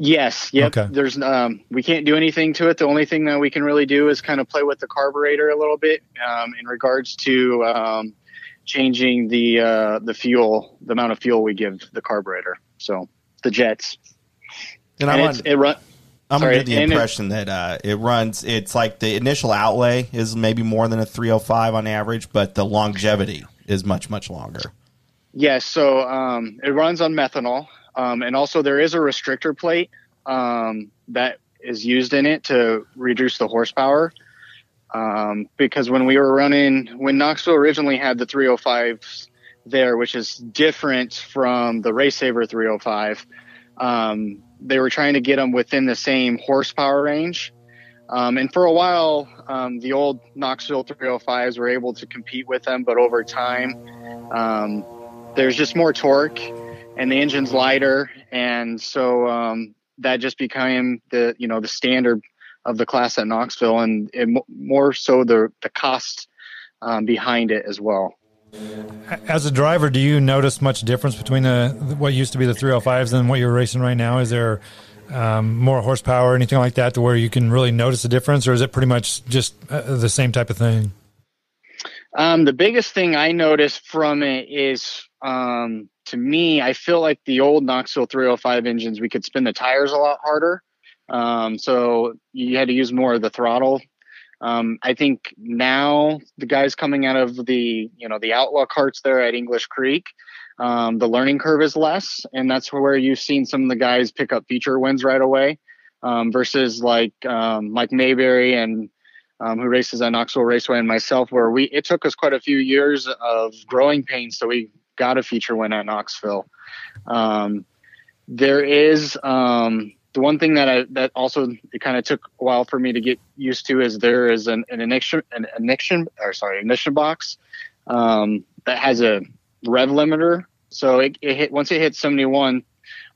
Yes. Yep. Okay. There's um, we can't do anything to it. The only thing that we can really do is kind of play with the carburetor a little bit um, in regards to um, changing the uh, the fuel, the amount of fuel we give the carburetor. So the jets. And And I'm, on, it run. I'm sorry, under the and it- impression that uh, it runs. It's like the initial outlay is maybe more than a 305 on average, but the longevity is much much longer. Yes, so um, it runs on methanol, um, and also there is a restrictor plate um, that is used in it to reduce the horsepower. Um, because when we were running, when Knoxville originally had the 305s there, which is different from the Race Saver 305, um, they were trying to get them within the same horsepower range. Um, and for a while, um, the old Knoxville 305s were able to compete with them, but over time, um, there's just more torque and the engine's lighter and so um, that just became the you know the standard of the class at knoxville and it, more so the the cost um, behind it as well As a driver, do you notice much difference between the what used to be the 305s and what you're racing right now? Is there um, more horsepower, anything like that, to where you can really notice a difference, or is it pretty much just uh, the same type of thing? um, the biggest thing i noticed from it is um, to me i feel like the old knoxville 305 engines we could spin the tires a lot harder um, so you had to use more of the throttle Um, I think now the guys coming out of the you know the outlaw carts there at English Creek, um, the learning curve is less, and that's where you've seen some of the guys pick up feature wins right away, um, versus like um, Mike Mayberry and um, who races at Knoxville Raceway and myself, where we it took us quite a few years of growing pains so we got a feature win at Knoxville. Um, there is um, the one thing that I that also it kind of took a while for me to get used to is there is an, an ignition an ignition or sorry ignition box um, that has a rev limiter. So it, it hit once it hits 71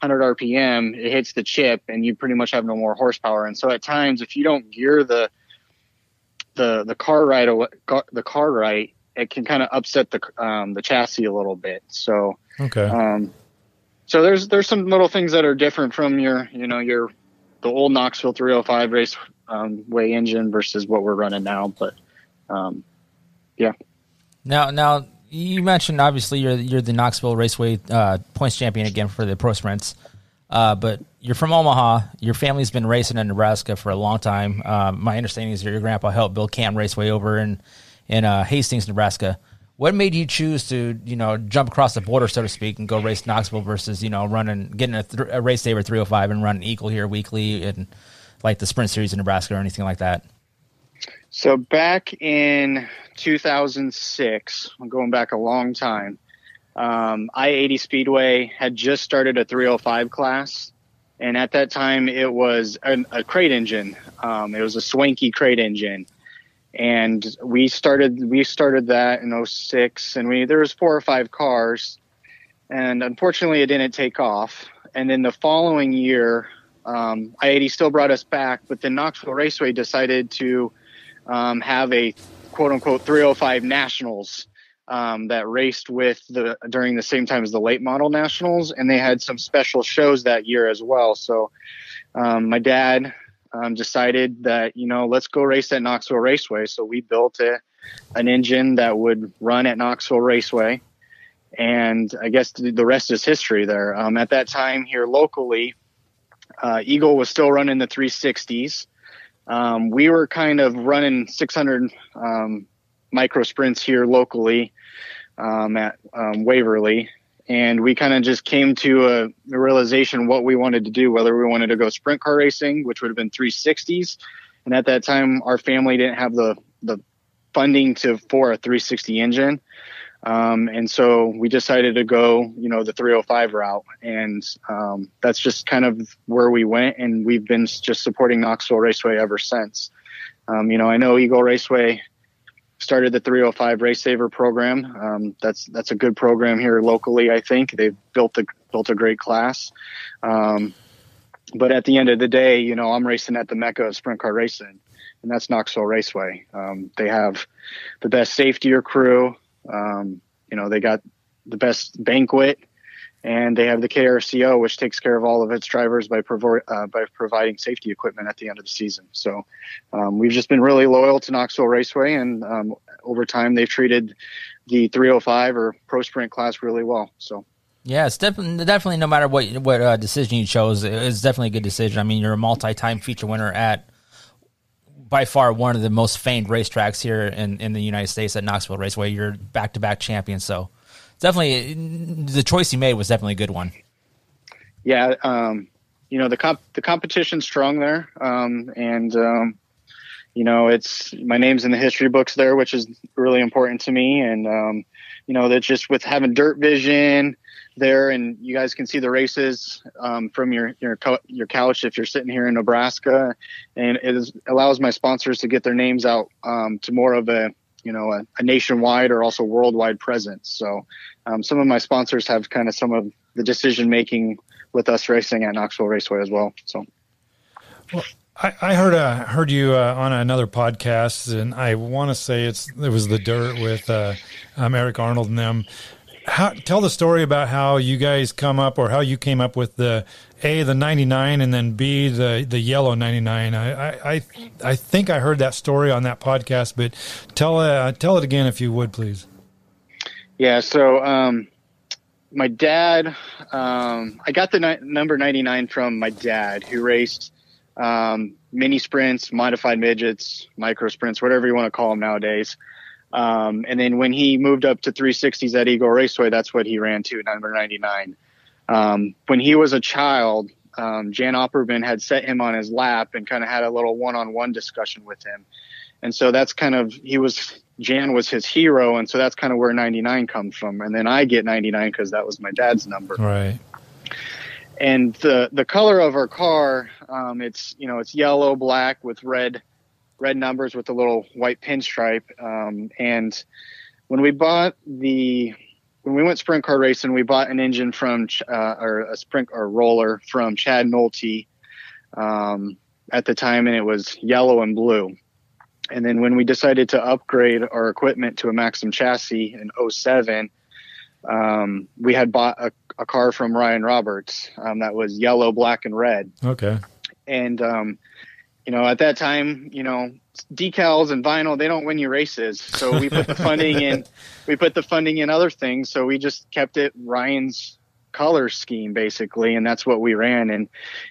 100 RPM, it hits the chip and you pretty much have no more horsepower. And so at times, if you don't gear the the the car right away, the car right, it can kind of upset the um, the chassis a little bit. So Okay. um, so there's there's some little things that are different from your you know your the old Knoxville 305 race um, way engine versus what we're running now. But um, yeah, Now, now you mentioned obviously you're you're the Knoxville Raceway uh, points champion again for the pro sprints, uh, but you're from Omaha. Your family's been racing in Nebraska for a long time. Um, my understanding is that your grandpa helped build Cam Raceway over in in uh, Hastings, Nebraska. What made you choose to you know jump across the border, so to speak, and go race Knoxville versus you know running getting a, th- a race saver 305 and running Eagle here weekly and like the Sprint Series in Nebraska or anything like that? So back in 2006, I'm going back a long time. Um, I-80 Speedway had just started a 305 class, and at that time it was an, a crate engine. Um, it was a Swanky crate engine, and we started we started that in 06, and we there was four or five cars, and unfortunately it didn't take off. And then the following year, um, I-80 still brought us back, but then Knoxville Raceway decided to um, have a quote unquote 305 nationals um, that raced with the during the same time as the late model nationals. And they had some special shows that year as well. So um, my dad um, decided that you know let's go race at knoxville raceway. So we built a, an engine that would run at knoxville raceway. And i guess the rest is history there. Um, at that time here locally uh, eagle was still running the 360s um, we were kind of running 600 um, micro sprints here locally um, at um, Waverly, and we kind of just came to a, realization what we wanted to do, whether we wanted to go sprint car racing, which would have been 360s, and at that time our family didn't have the the funding to for a 360 engine. Um, and so we decided to go, you know, the 305 route, and um, that's just kind of where we went, and we've been just supporting Knoxville Raceway ever since. Um, you know, I know Eagle Raceway started the 305 Race Saver program. Um, that's that's a good program here locally. I think they've built a built a great class. Um, but at the end of the day, you know, I'm racing at the mecca of sprint car racing, and that's Knoxville Raceway. Um, they have the best safety crew. Um, you know, they got the best banquet. And they have the KRCO, which takes care of all of its drivers by provo- uh, by providing safety equipment at the end of the season. So um, we've just been really loyal to Knoxville Raceway, and um, over time they've treated the 305 or Pro Sprint class really well. So. Yeah, it's definitely definitely no matter what what uh, decision you chose, it's definitely a good decision. I mean, you're a multi-time feature winner at by far one of the most famed racetracks here in, in the United States at Knoxville Raceway. You're back to back champion, so definitely the choice you made was definitely a good one. Yeah, um, you know the comp the competition's strong there, um, and um, you know it's my name's in the history books there, which is really important to me, and um, you know that just with having dirt vision there, and you guys can see the races um, from your your your couch if you're sitting here in Nebraska, and it is, allows my sponsors to get their names out um, to more of a you know a, a, nationwide or also worldwide presence. So um, some of my sponsors have kind of some of the decision making with us racing at Knoxville Raceway as well. So. Well, I, I heard uh, heard you uh, on another podcast, and I want to say it's it was the Dirt with uh, um, Eric Arnold and them how, tell the story about how you guys come up or how you came up with the A, the 99, and then B, the, the yellow 99. I, I, I think I heard that story on that podcast, but tell, uh, tell it again if you would, please. Yeah. So, um, my dad, um, I got the ni- number 99 from my dad who raced, um, mini sprints, modified midgets, micro sprints, whatever you want to call them nowadays. Um, and then when he moved up to 360s at Eagle Raceway, that's what he ran to, number 99. Um, when he was a child, um, Jan Opperman had set him on his lap and kind of had a little one-on-one discussion with him. And so that's kind of, he was, Jan was his hero. And so that's kind of where 99 comes from. And then I get 99 because that was my dad's number. Right. And the, the color of our car, um, it's, you know, it's yellow, black with red, red numbers with a little white pinstripe. Um, and when we bought the when we went sprint car racing, we bought an engine from uh, or a sprint or roller from Chad Nolte um, at the time, and it was yellow and blue. And then when we decided to upgrade our equipment to a Maxim chassis in 07, um, we had bought a, a, car from Ryan Roberts um, that was yellow, black, and red. Okay. And um, you know, at that time, you know, decals and vinyl, they don't win you races. So we put the funding in, we put the funding in other things. So we just kept it Ryan's color scheme basically. And that's what we ran. And,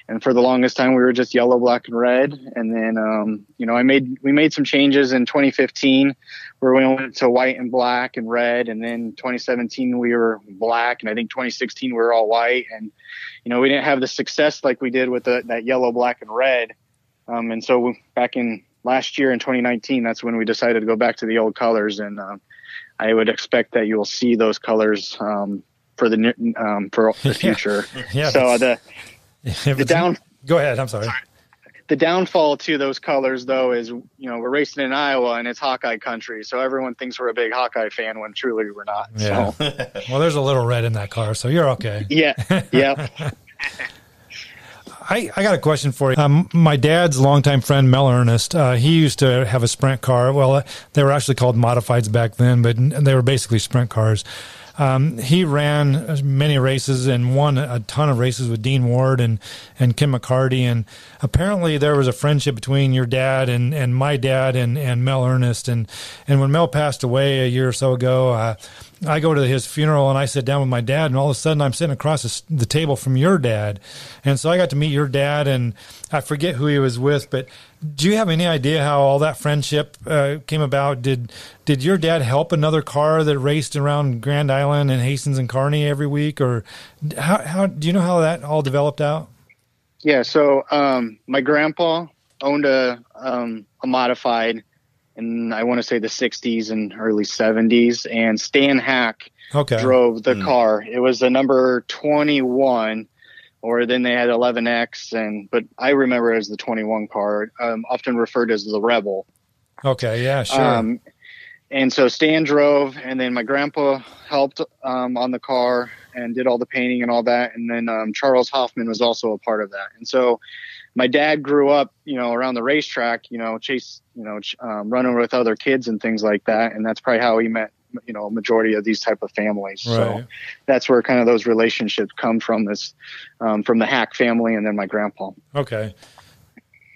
and for the longest time we were just yellow, black and red. And then, um, you know, I made, we made some changes in 2015 where we went to white and black and red. And then 2017 we were black. And I think 2016 we were all white. And, you know, we didn't have the success like we did with the, that yellow, black and red um, and so back in last year in 2019, that's when we decided to go back to the old colors. And um, I would expect that you will see those colors um, for the um, for the future. yeah. yeah so the the down. Go ahead. I'm sorry. The downfall to those colors, though, is you know we're racing in Iowa and it's Hawkeye country, so everyone thinks we're a big Hawkeye fan when truly we're not. Yeah. So. well, there's a little red in that car, so you're okay. Yeah. Yeah. I, I got a question for you. Um, my dad's longtime friend Mel Ernest, uh, he used to have a sprint car. Well, uh, they were actually called modifieds back then, but they were basically sprint cars. Um, he ran many races and won a ton of races with Dean Ward and, and Kim McCarty. And apparently there was a friendship between your dad and, and my dad and, and Mel Ernest. And, and when Mel passed away a year or so ago, uh, I go to his funeral and I sit down with my dad, and all of a sudden I'm sitting across the table from your dad, and so I got to meet your dad, and I forget who he was with, but do you have any idea how all that friendship uh, came about? Did did your dad help another car that raced around Grand Island and Hastings and Kearney every week, or how how do you know how that all developed out? Yeah, so um, my grandpa owned a um, a modified in I want to say the 60s and early 70s, and Stan Hack okay. drove the mm. car. It was the number 21, or then they had 11X, and but I remember it as the 21 car, um, often referred as the Rebel. Okay, yeah, sure. Um, and so Stan drove, and then my grandpa helped um, on the car and did all the painting and all that. And then um, Charles Hoffman was also a part of that. And so my dad grew up, you know, around the racetrack, you know, chase, you know, um, running with other kids and things like that. And that's probably how he met you know majority of these type of families. Right. So that's where kind of those relationships come from. This um, from the Hack family and then my grandpa. Okay.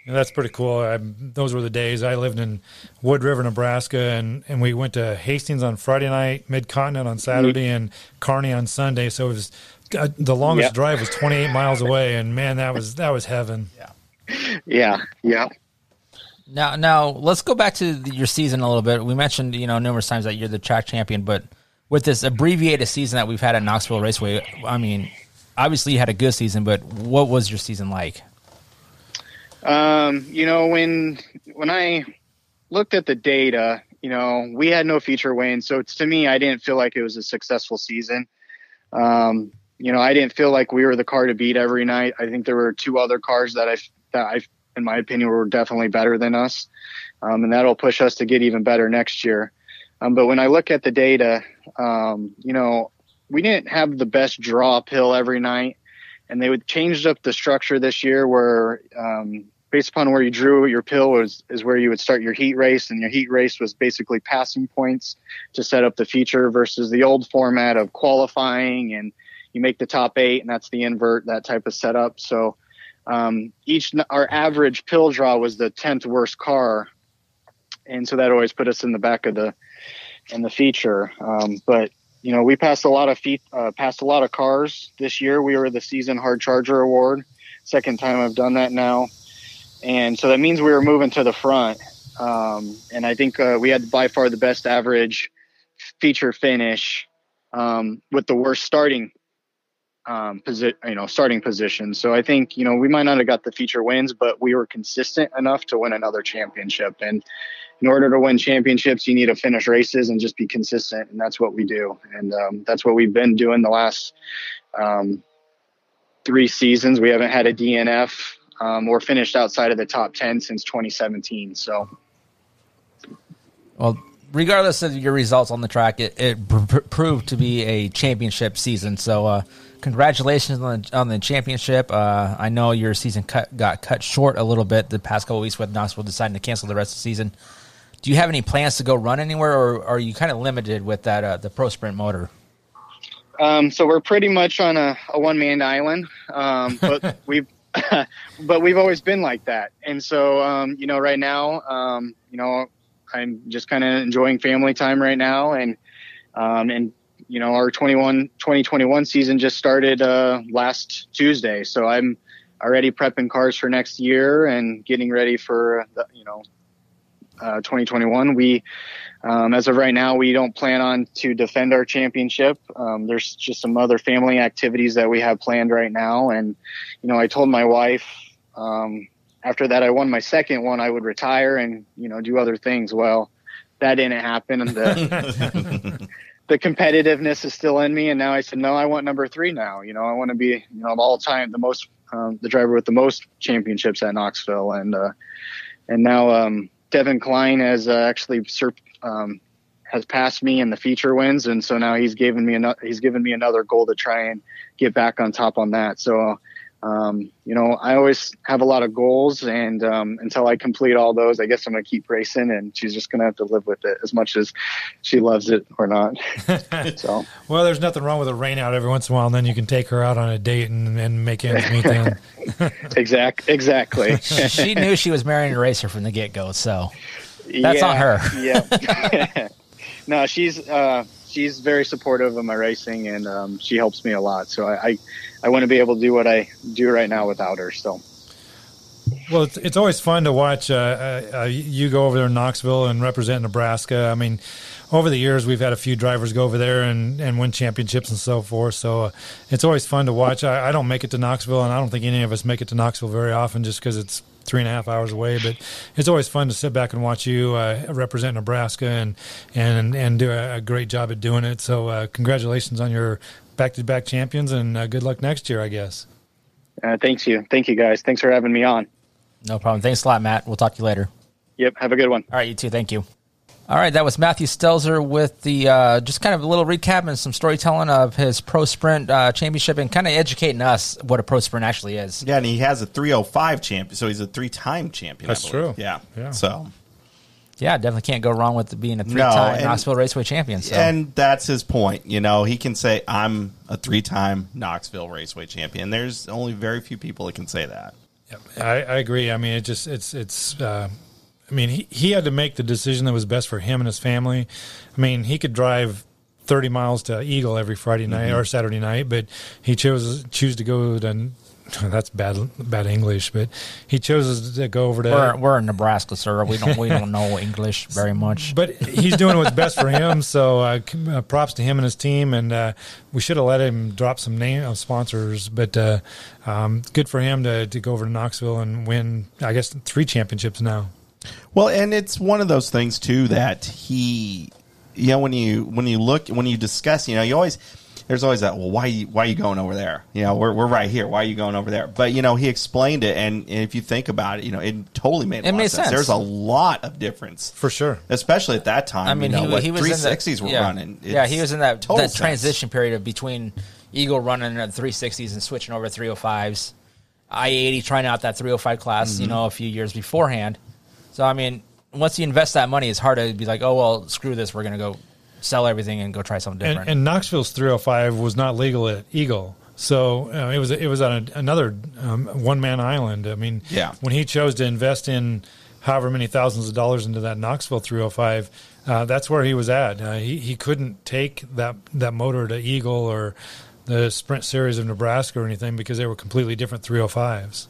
Yeah, that's pretty cool. I, those were the days I lived in Wood River, Nebraska, and, and we went to Hastings on Friday night, Mid Continent on Saturday, and Kearney on Sunday. So it was uh, the longest Yep. drive was 28 miles away, and man, that was that was heaven. Yeah, yeah, yeah. Now, now let's go back to the, your season a little bit. We mentioned, you know, numerous times that you're the track champion, but with this abbreviated season that we've had at Knoxville Raceway, I mean, obviously you had a good season, but what was your season like? Um, you know, when when I looked at the data, you know, we had no feature wins, so to me, I didn't feel like it was a successful season. Um, you know, I didn't feel like we were the car to beat every night. I think there were two other cars that I that I, in my opinion, were definitely better than us, um, and that'll push us to get even better next year. Um, but when I look at the data, um, you know, we didn't have the best draw pill every night and they would changed up the structure this year where um, based upon where you drew your pill was is where you would start your heat race and your heat race was basically passing points to set up the feature versus the old format of qualifying and you make the top eight and that's the invert that type of setup so um, each our average pill draw was the 10th worst car and so that always put us in the back of the in the feature um, but you know, we passed a lot of feet, uh, passed a lot of cars this year. We were the season hard charger award. Second time I've done that now. And so that means we were moving to the front. Um, and I think uh, we had by far the best average feature finish um, with the worst starting um, position, you know, starting position. So I think, you know, we might not have got the feature wins, but we were consistent enough to win another championship. And in order to win championships, you need to finish races and just be consistent, and that's what we do. And um, that's what we've been doing the last um, three seasons. We haven't had a DNF um, or finished outside of the top ten since 2017. So, Well, regardless of your results on the track, it, it pr- pr- proved to be a championship season. So, uh, congratulations on the, on the championship. Uh, I know your season cut, got cut short a little bit the past couple weeks with Knoxville deciding to cancel the rest of the season. Do you have any plans to go run anywhere, or are you kind of limited with that uh, the Pro Sprint motor? um, so we're pretty much on a, a one man island, um, but we've but we've always been like that. And so, um, you know, right now, um, you know, I'm just kind of enjoying family time right now, and um, and you know, our 21 2021 season just started uh, last Tuesday, so I'm already prepping cars for next year and getting ready for the, you know uh, 2021. We, um, as of right now, we don't plan on to defend our championship. Um, there's just some other family activities that we have planned right now, and you know, I told my wife um, after that I won my second one, I would retire and you know do other things. Well, that didn't happen. And the the competitiveness is still in me, and now I said no. I want number three now. You know, I want to be you know all time the most um, the driver with the most championships at Knoxville, and uh, and now um, Devin Klein has uh, actually sur- um, has passed me in the feature wins, and so now he's given me another he's given me another goal to try and get back on top on that. So. Um, you know, I always have a lot of goals, and um, until I complete all those, I guess I'm going to keep racing, and she's just going to have to live with it as much as she loves it or not. so, Well, there's nothing wrong with a rain out every once in a while, and then you can take her out on a date and, and make ends meet. Then exact, exactly. she knew she was marrying a racer from the get go, so That's on her. yeah. no, she's uh, she's very supportive of my racing, and um, she helps me a lot. So I, I, I want to be able to do what I do right now without her. So. Well, it's, it's always fun to watch uh, uh, uh, you go over there in Knoxville and represent Nebraska. I mean, over the years, we've had a few drivers go over there and, and win championships and so forth. So uh, it's always fun to watch. I, I don't make it to Knoxville, and I don't think any of us make it to Knoxville very often just because it's three and a half hours away. But it's always fun to sit back and watch you uh, represent Nebraska and and and do a, a great job at doing it. So uh, congratulations on your back to back champions, and uh, good luck next year, I guess. Uh, thanks you, thank you guys. Thanks for having me on. no problem. Thanks a lot, Matt. We'll talk to you later. Yep, have a good one. All right, you too. Thank you. All right, that was Matthew Stelzer with the uh, just kind of a little recap and some storytelling of his pro sprint uh, championship and kind of educating us what a pro sprint actually is. Yeah, and he has a 305 champion, so he's a three-time champion. That's believe. true. Yeah. Yeah. So Yeah, definitely can't go wrong with being a three-time and- Knoxville Raceway champion. So. And that's his point. You know, he can say, I'm a three time Knoxville Raceway champion. There's only very few people that can say that. Yep. I, I agree. I mean, it just it's it's. Uh, I mean, he he had to make the decision that was best for him and his family. I mean, he could drive thirty miles to Eagle every Friday night Mm-hmm. or Saturday night, but he chose choose to go to. That's bad bad English, but he chose to go over to. we're we're in Nebraska, sir. We don't we don't know English very much. but he's doing what's best for him. So uh, uh, props to him and his team. And uh, we should have let him drop some name of sponsors. But uh, um, good for him to, to go over to Knoxville and win. I guess three championships now. Well, and it's one of those things too that he, you know, when you when you look when you discuss, you know, you always there's always that. Well, why why are you going over there? You know, we're we're right here. Why are you going over there? But you know, he explained it, and if you think about it, you know, it totally made a It lot made of sense. sense. There's a lot of difference For sure. especially at that time. I mean, you know, he, what he was in the 360s were yeah. running. yeah, he was in that total that sense. transition period of between Eagle running at 360s and switching over to 305s. I 80 trying out that 305 class, Mm-hmm. you know, a few years beforehand. So I mean, once you invest that money, it's hard to be like, oh well, screw this, we're gonna go sell everything and go try something And, different. and Knoxville's 305 was not legal at Eagle. So uh, it was it was on a, another um, one man island. I mean, Yeah. when he chose to invest in however many thousands of dollars into that Knoxville 305, uh, that's where he was at. Uh, he he couldn't take that that motor to Eagle or the Sprint Series of Nebraska or anything because they were completely different 305s.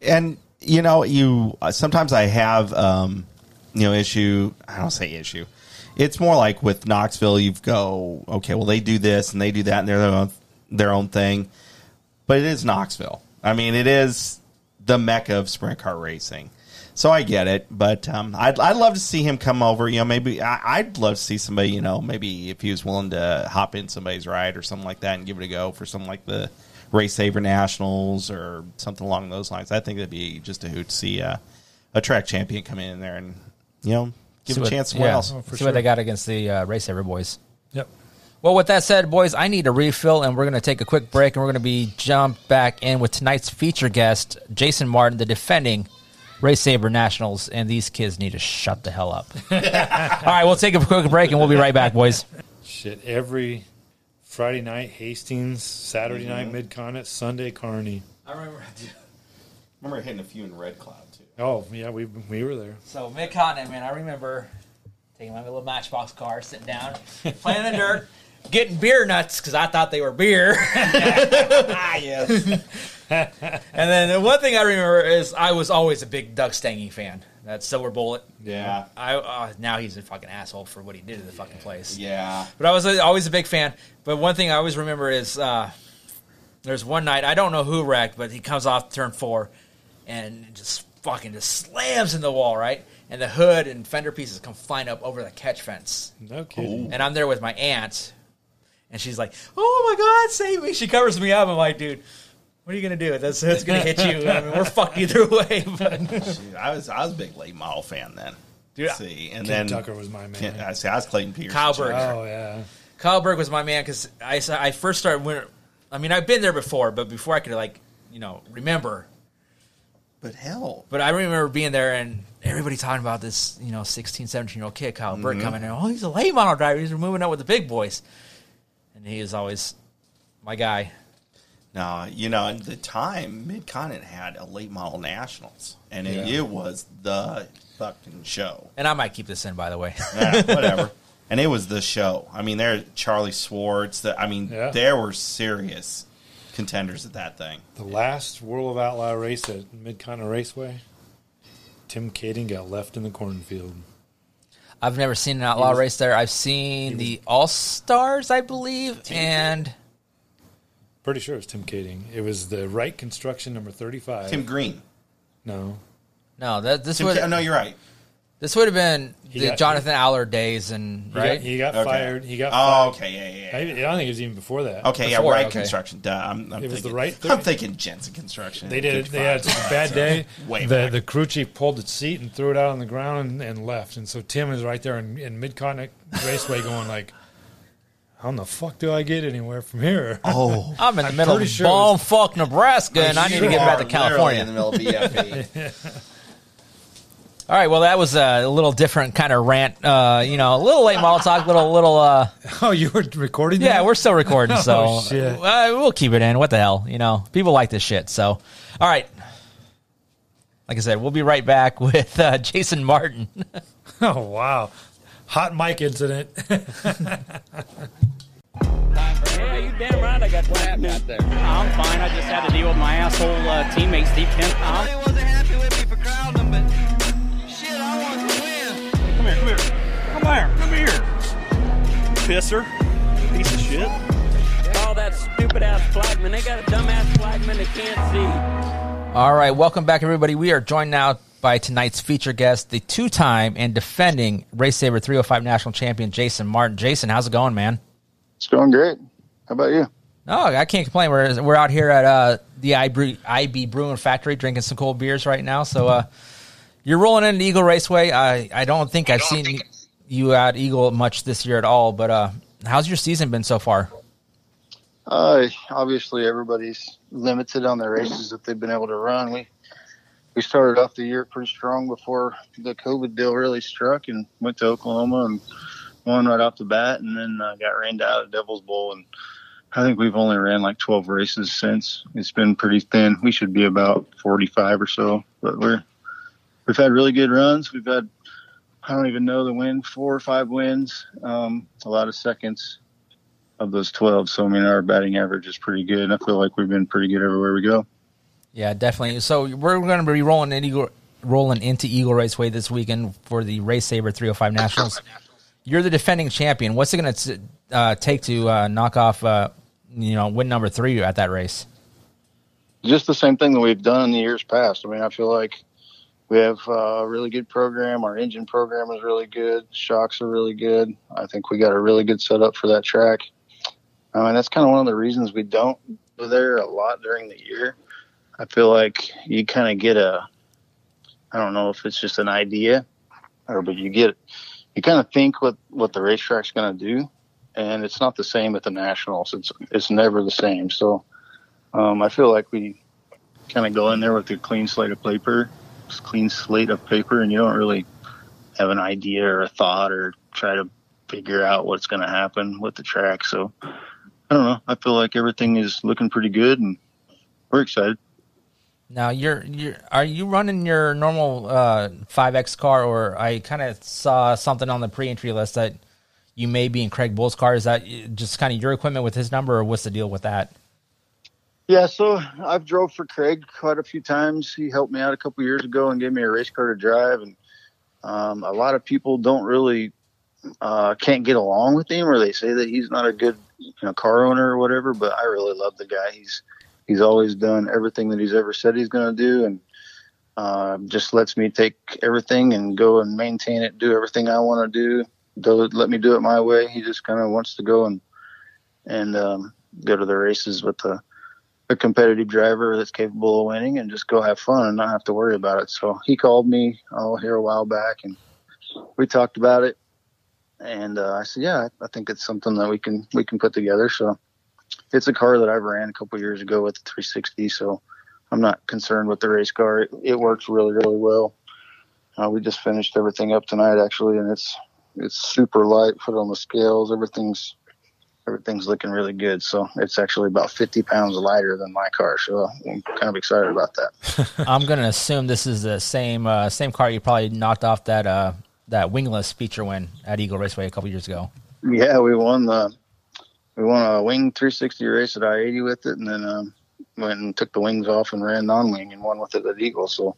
and you know, you uh, sometimes I have um, you know issue. I don't say issue. It's more like with Knoxville, you go okay. Well, they do this and they do that, and they're their own, their own thing. But it is Knoxville. I mean, it is the mecca of sprint car racing. So I get it, but um, I'd I'd love to see him come over. You know, maybe I, I'd love to see somebody. You know, maybe if he was willing to hop in somebody's ride or something like that and give it a go for something like the Race Saver Nationals or something along those lines. I think it'd be just a hoot to see uh, a track champion come in there and you know give See a what- chance somewhere yeah, else. for see sure. what they got against the uh, Race Saver boys. Yep. Well, with that said, boys, I need a refill, and we're going to take a quick break, and we're going to be jump back in with tonight's feature guest, Jason Martin, the defending Race Saver Nationals, and these kids need to shut the hell up. All right, we'll take a quick break, and we'll be right back, boys. Shit, every Friday night Hastings, Saturday night mm-hmm. Mid Continent, Sunday Kearney. I remember, I remember hitting a few in Red Cloud too. Oh yeah, we we were there. So mid continent, man, I remember taking my little Matchbox car, sitting down, playing in the dirt, getting beer nuts because I thought they were beer. Ah, yes. and then the one thing I remember is I was always a big Doug Stangy fan. That Silver Bullet. yeah. I uh, now he's a fucking asshole for what he did to the fucking place. Yeah. But I was always a big fan. But one thing I always remember is uh, there's one night I don't know who wrecked, but he comes off turn four and just fucking just slams in the wall, right? And the hood and fender pieces come flying up over the catch fence. No kidding. And I'm there with my aunt, and she's like, "Oh my god, save me!" She covers me up. I'm like, "Dude, what are you gonna do? That's that's gonna hit you. I mean, we're fucked either way." But Dude, I was I was a big late model fan then. Dude, see, and Ken then Tucker was my man. Ken- I see. I was Clayton Pierce. Kyle Berger. Oh yeah. Kyle Berg was my man because I, s- I first started when I mean I've been there before, but before I could like you know remember. But hell, But I remember being there and everybody talking about this you know 16, 17 year old kid Kyle Berg mm-hmm. coming in. Oh, he's a late model driver. He's moving up with the big boys, and he is always my guy. no, you know, at the time, Mid Continent had a late model nationals, and it, it was the fucking show. And I might keep this in by the way. Yeah, whatever. and it was the show. I mean, there Charlie Swartz. The, I mean, Yeah. there were serious contenders at that thing. The last World of Outlaw race at Mid Continent Raceway, Tim Kaeding got left in the cornfield. I've never seen an outlaw race there. I've seen the All Stars, I believe, and Pretty sure it was Tim Kaeding. It was the Wright Construction number thirty-five. Tim Green. no, no, that this Tim, would oh, no, you're right. This would have been He the got- Jonathan Aller days, and he right. got, he got Okay. fired. He got. Oh, fired. okay, yeah, yeah. I, yeah. I don't think it was even before that. Okay, yeah, Before, right okay. construction. Duh, I'm, I'm It was thinking, the right I'm thinking Jensen construction. They did. They had a bad day. Way the back. the crew chief pulled its seat and threw it out on the ground and, and left. And so Tim is right there in, in mid continent raceway, going like, "How in the fuck do I get anywhere from here?" Oh, I'm in the I'm middle of pretty sure it was- bumfuck Nebraska, and I need to get back to California. in the middle of BFE. All right, well, that was a little different kind of rant. Uh, you know, a little late model talk, little little. Uh, Oh, you were recording? yeah, we're still recording, so Oh, shit. Uh, we'll keep it in. What the hell, you know? People like this shit. So, all right. Like I said, we'll be right back with uh, Jason Martin. Oh wow, hot mic incident. Yeah, you damn right I got what happened out there. I'm fine. I just had to deal with my asshole uh, teammate Steve Kent. Uh, wasn't happy with me for crowding Pisser. Piece of shit. All that stupid ass flagman. They got a dumb ass flagman that can't see. All right, welcome back, everybody. We are joined now by tonight's feature guest, the two-time and defending Race Saver 305 national champion, Jason Martin. Jason, how's it going, man? It's going great. How about you? No, I can't complain. We're we're out here at uh, the IB, IB Brewing Factory drinking some cold beers right now. So uh, you're rolling into Eagle Raceway. I I don't think I've seen you at Eagle much this year at all. But uh, how's your season been so far? Uh, obviously, everybody's limited on their races that they've been able to run. We we started off the year pretty strong before the COVID deal really struck, and went to Oklahoma and won right off the bat, and then uh, got rained out at Devil's Bowl. And I think we've only ran like 12 races since. It's been pretty thin. We should be about 45 or so, but we're we've had really good runs. We've had I don't even know the win, four or five wins, um, a lot of seconds of those 12. So, I mean, our batting average is pretty good. I feel like we've been pretty good everywhere we go. Yeah, definitely. So we're going to be rolling in Eagle, rolling into Eagle Raceway this weekend for the Race Saver 305 Nationals. You're the defending champion. What's it going to uh, take to uh, knock off, uh, you know, win number three at that race? Just the same thing that we've done in the years past. I mean, I feel like we have a really good program. Our engine program is really good. Shocks are really good. I think we got a really good setup for that track. I mean, that's kind of one of the reasons we don't go there a lot during the year. I feel like you kind of get a, I don't know if it's just an idea, or but you get, you kind of think what what the racetrack's going to do, and it's not the same at the nationals. It's it's never the same. So um, I feel like we kind of go in there with a clean slate of paper, clean slate of paper, and you don't really have an idea or a thought or try to figure out what's going to happen with the track. So I don't know. I feel like everything is looking pretty good, and we're excited. Now you're you're are you running your normal uh, 5X car, or I kind of saw something on the pre-entry list that you may be in Craig Bull's car. Is that just kind of your equipment with his number, or what's the deal with that? Yeah, so I've drove for Craig quite a few times. He helped me out a couple years ago and gave me a race car to drive. And um, a lot of people don't really uh, can't get along with him, or they say that he's not a good you know car owner or whatever. But I really love the guy. He's he's always done everything that he's ever said he's going to do, and uh, just lets me take everything and go and maintain it, do everything I want to do. Do let me do it my way. He just kind of wants to go and and um, go to the races with the a competitive driver that's capable of winning and just go have fun and not have to worry about it. So he called me oh here a while back and we talked about it. And uh, I said, yeah, I think it's something that we can we can put together. So it's a car that I ran a couple years ago with the 360. So I'm not concerned with the race car. It, it works really really well. Uh, we just finished everything up tonight actually, and it's it's super light. Put it on the scales. Everything's everything's looking really good. So it's actually about 50 pounds lighter than my car. So I'm kind of excited about that. I'm going to assume this is the same uh, same car you probably knocked off that uh, that wingless feature win at Eagle Raceway a couple years ago. Yeah, we won the we won a wing 360 race at I-80 with it, and then um, went and took the wings off and ran non-wing and won with it at Eagle. So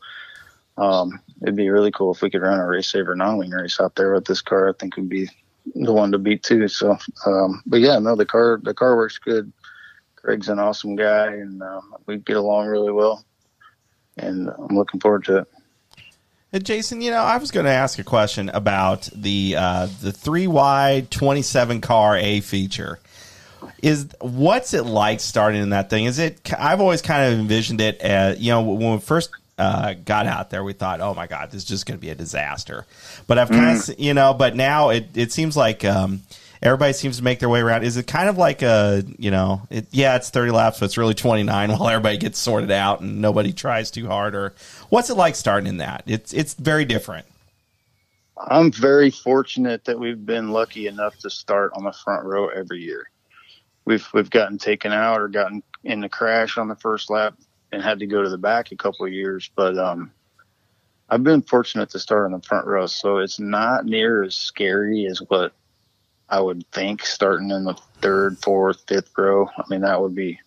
um, it'd be really cool if we could run a race saver non-wing race out there with this car. I think would be the one to beat too. So, um, but yeah, no, the car the car works good. Craig's an awesome guy, and um, we get along really well. And I'm looking forward to it. Uh, Jason, you know, I was going to ask a question about the uh, the three wide twenty seven car A feature. Is what's it like starting in that thing? Is it? I've always kind of envisioned it. As, you know, when we first uh, got out there, we thought, "Oh my God, this is just going to be a disaster." But I've kind of, you know, but now it it seems like um, everybody seems to make their way around. Is it kind of like a, you know, it, yeah, it's 30 laps, but it's really 29 while everybody gets sorted out and nobody tries too hard? Or what's it like starting in that? It's, it's very different. I'm very fortunate that we've been lucky enough to start on the front row every year. We've we've gotten taken out or gotten in the crash on the first lap and had to go to the back a couple of years, but um, I've been fortunate to start in the front row, so it's not near as scary as what I would think starting in the third, fourth, fifth row. I mean, that would be,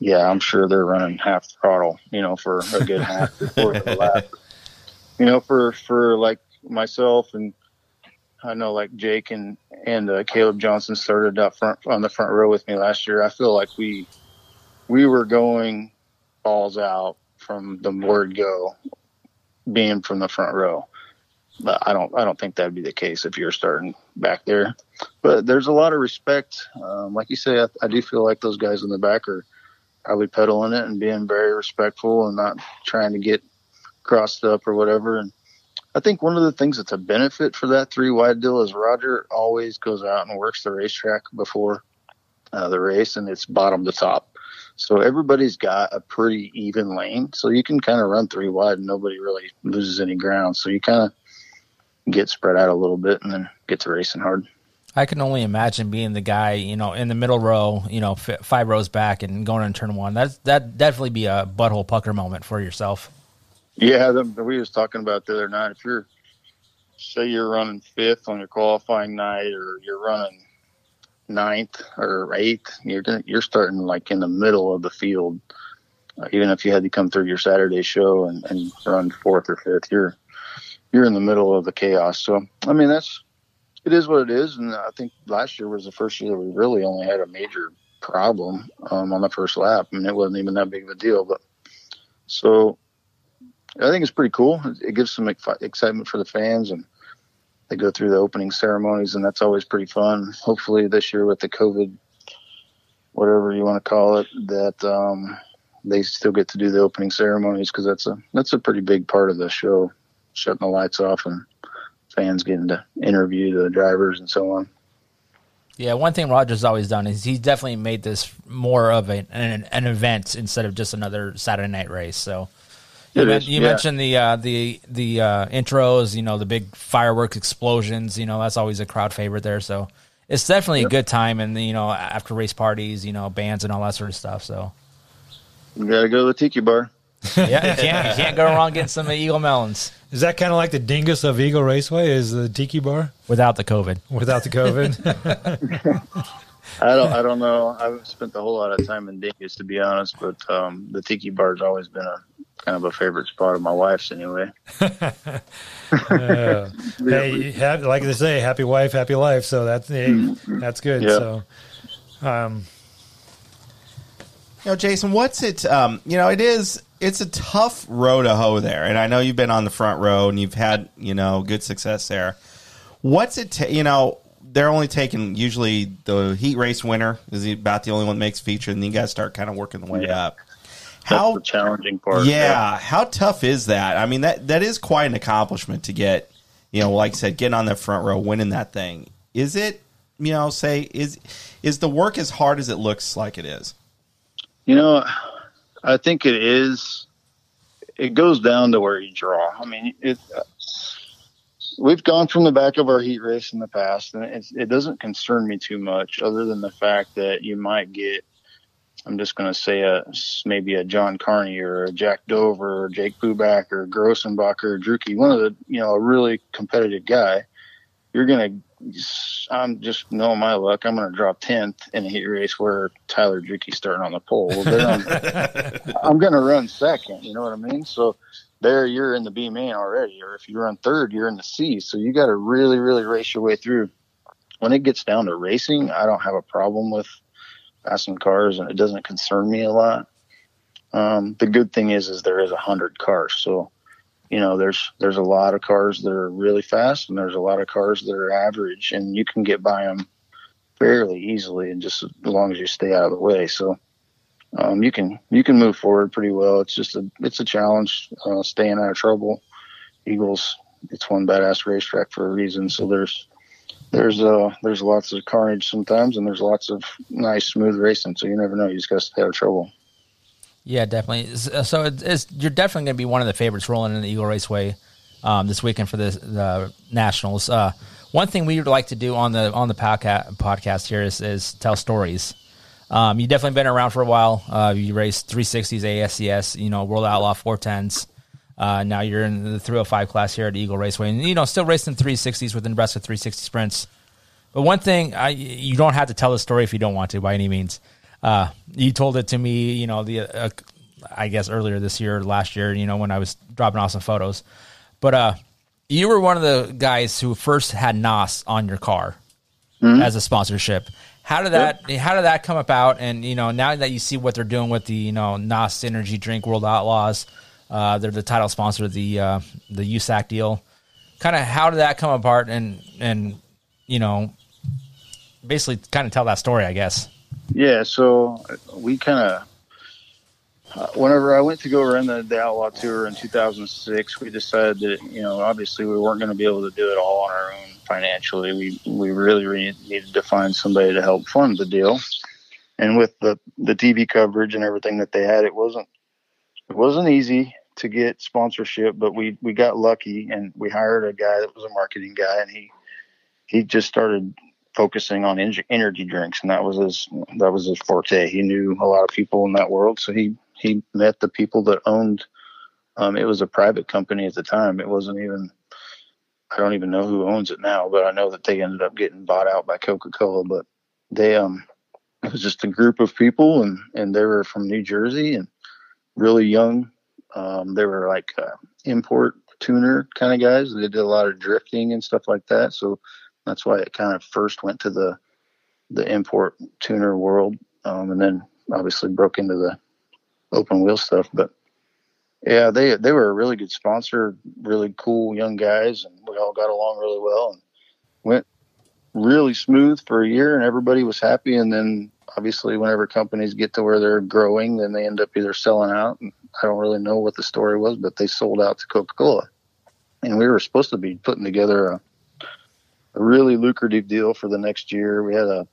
yeah, I'm sure they're running half throttle, you know, for a good half before the lap. You know, for for like myself and I know like Jake and and uh, Caleb Johnson started up front on the front row with me last year. I feel like we we were going balls out from the word go, being from the front row. But I don't I don't think that'd be the case if you're starting back there. But there's a lot of respect. Um, like you say, I, I do feel like those guys in the back are probably pedaling it and being very respectful and not trying to get crossed up or whatever. And I think one of the things that's a benefit for that three wide deal is Roger always goes out and works the racetrack before uh, the race, and it's bottom to top. So everybody's got a pretty even lane, so you can kind of run three wide and nobody really loses any ground. So you kind of get spread out a little bit and then get to racing hard. I can only imagine being the guy, you know, in the middle row, you know, f- five rows back and going on turn one. That's that definitely be a butthole pucker moment for yourself. Yeah, the, we was talking about the other night. If you're say you're running fifth on your qualifying night, or you're running ninth or eighth, you're you're starting like in the middle of the field. Uh, even if you had to come through your Saturday show and, and run fourth or fifth, you're you're in the middle of the chaos. So I mean that's it is what it is, and I think last year was the first year that we really only had a major problem um, on the first lap. I mean it wasn't even that big of a deal, but so I think it's pretty cool. It gives some excitement for the fans, and they go through the opening ceremonies, and that's always pretty fun. Hopefully, this year with the COVID, whatever you want to call it, that um, they still get to do the opening ceremonies because that's a that's a pretty big part of the show, shutting the lights off and fans getting to interview the drivers and so on. Yeah, one thing Roger's always done is he's definitely made this more of an, an, an event instead of just another Saturday night race. So you, men- you yeah. mentioned the uh, the the uh, intros, you know, the big fireworks explosions. You know, that's always a crowd favorite there. So it's definitely a good time, and you know, after race parties, you know, bands and all that sort of stuff. So You gotta go to the tiki bar. yeah, you can't you can't go wrong getting some Eagle melons Is that kind of like the dingus of Eagle Raceway? Is the tiki bar without the COVID. without the COVID? I don't I don't know. I haven't spent a whole lot of time in Dingus to be honest, but um, the tiki bar's always been a kind of a favorite spot of my wife's anyway. Uh, hey, ha- like they say, happy wife, happy life. So that's hey, that's good. Yeah. So, um, You know, Jason, what's it? Um, you know, it is. It's a tough row to hoe there, and I know you've been on the front row and you've had you know good success there. What's it? Ta- you know, they're only taking usually the heat race winner is about the only one that makes feature, and then you guys start kind of working the way Yeah. up. That's How the challenging part. yeah, how tough is that? I mean that that is quite an accomplishment to get. You know, like I said, getting on that front row, winning that thing. Is it? You know, say is is the work as hard as it looks like it is? You know, I think it is. It goes down to where you draw. I mean, it. We've gone from the back of our heat race in the past, and it doesn't concern me too much, other than the fact that you might get. I'm just going to say a maybe a John Kearney or a Jack Dover or Jake Bubak or Grossenbacher or Drueke, one of the you know a really competitive guy. You're going to I'm just knowing my luck. I'm going to drop tenth in a heat race where Tyler Drueke's starting on the pole. Well, then I'm, I'm going to run second. You know what I mean? So there, you're in the B main already. Or if you run third, you're in the C. So you got to really, really race your way through. When it gets down to racing, I don't have a problem with passing cars, and it doesn't concern me a lot. Um, the good thing is, is there is a hundred cars, so you know there's there's a lot of cars that are really fast, and there's a lot of cars that are average, and you can get by them fairly easily, and just as long as you stay out of the way. So um, you can you can move forward pretty well. It's just a it's a challenge uh, staying out of trouble. Eagles, it's one badass racetrack for a reason. So there's there's uh there's lots of carnage sometimes, and there's lots of nice smooth racing. So you never know. You just got to stay out of trouble. Yeah, definitely. So it's, it's, you're definitely going to be one of the favorites rolling in the Eagle Raceway um, this weekend for the, the Nationals. Uh, one thing we would like to do on the on the podcast podcast here is, is tell stories. Um, you've definitely been around for a while. Uh, you raced 360s, ASCS, you know, World Outlaw 410s. Uh, now you're in the 305 class here at Eagle Raceway, and you know, still racing 360s with the Nebraska 360 sprints. But one thing, I, you don't have to tell the story if you don't want to, by any means. Uh, you told it to me, you know, the uh, I guess earlier this year, last year, you know, when I was dropping off some photos. But uh, you were one of the guys who first had NOS on your car mm-hmm. as a sponsorship. How did that yep. How did that come about? And you know, now that you see what they're doing with the you know NOS Energy Drink World Outlaws, uh, they're the title sponsor of the uh, the USAC deal. Kind of how did that come apart? And and you know, basically, kind of tell that story, I guess. Yeah, so we kind of uh, whenever I went to go run the, the Outlaw Tour in 2006, we decided that you know obviously we weren't going to be able to do it all on our own financially. We we really, really needed to find somebody to help fund the deal, and with the the TV coverage and everything that they had, it wasn't it wasn't easy to get sponsorship, but we we got lucky and we hired a guy that was a marketing guy, and he he just started focusing on energy drinks, and that was his that was his forte. He knew a lot of people in that world, so he he met the people that owned. Um, it was a private company at the time. It wasn't even. I don't even know who owns it now, but I know that they ended up getting bought out by Coca Cola. But they um, it was just a group of people, and and they were from New Jersey and really young. Um, they were like uh, import tuner kind of guys. They did a lot of drifting and stuff like that. So that's why it kind of first went to the the import tuner world, um, and then obviously broke into the open wheel stuff. But yeah, they they were a really good sponsor, really cool young guys, and we all got along really well and went really smooth for a year, and everybody was happy. And then obviously, whenever companies get to where they're growing, then they end up either selling out. And I don't really know what the story was, but they sold out to Coca Cola, and we were supposed to be putting together a a really lucrative deal for the next year. We had a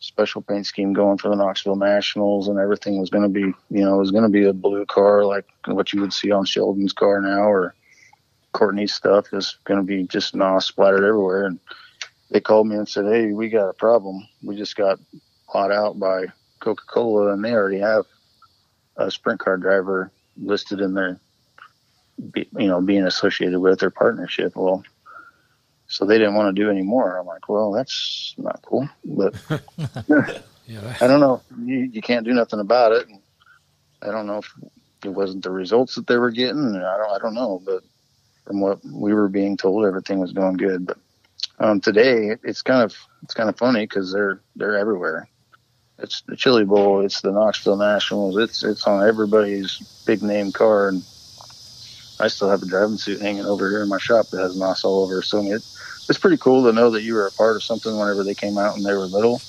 special paint scheme going for the Knoxville Nationals, and everything was going to be, you know, it was going to be a blue car like what you would see on Sheldon's car now, or Courtney's stuff is going to be just NOS splattered everywhere. And they called me and said, "Hey, we got a problem. We just got bought out by Coca Cola, and they already have a sprint car driver listed in their, you know, being associated with their partnership." Well so they didn't want to do any more. I'm like, well, that's not cool, but yeah, I don't know. You, you can't do nothing about it. I don't know if it wasn't the results that they were getting. I don't, I don't know, but from what we were being told, everything was going good. But um, today, it's kind of it's kind of funny because they're they're everywhere. It's the Chili Bowl. It's the Knoxville Nationals. It's it's on everybody's big name car, and I still have a driving suit hanging over here in my shop that has NOS all over. So it it's pretty cool to know that you were a part of something whenever they came out and they were little.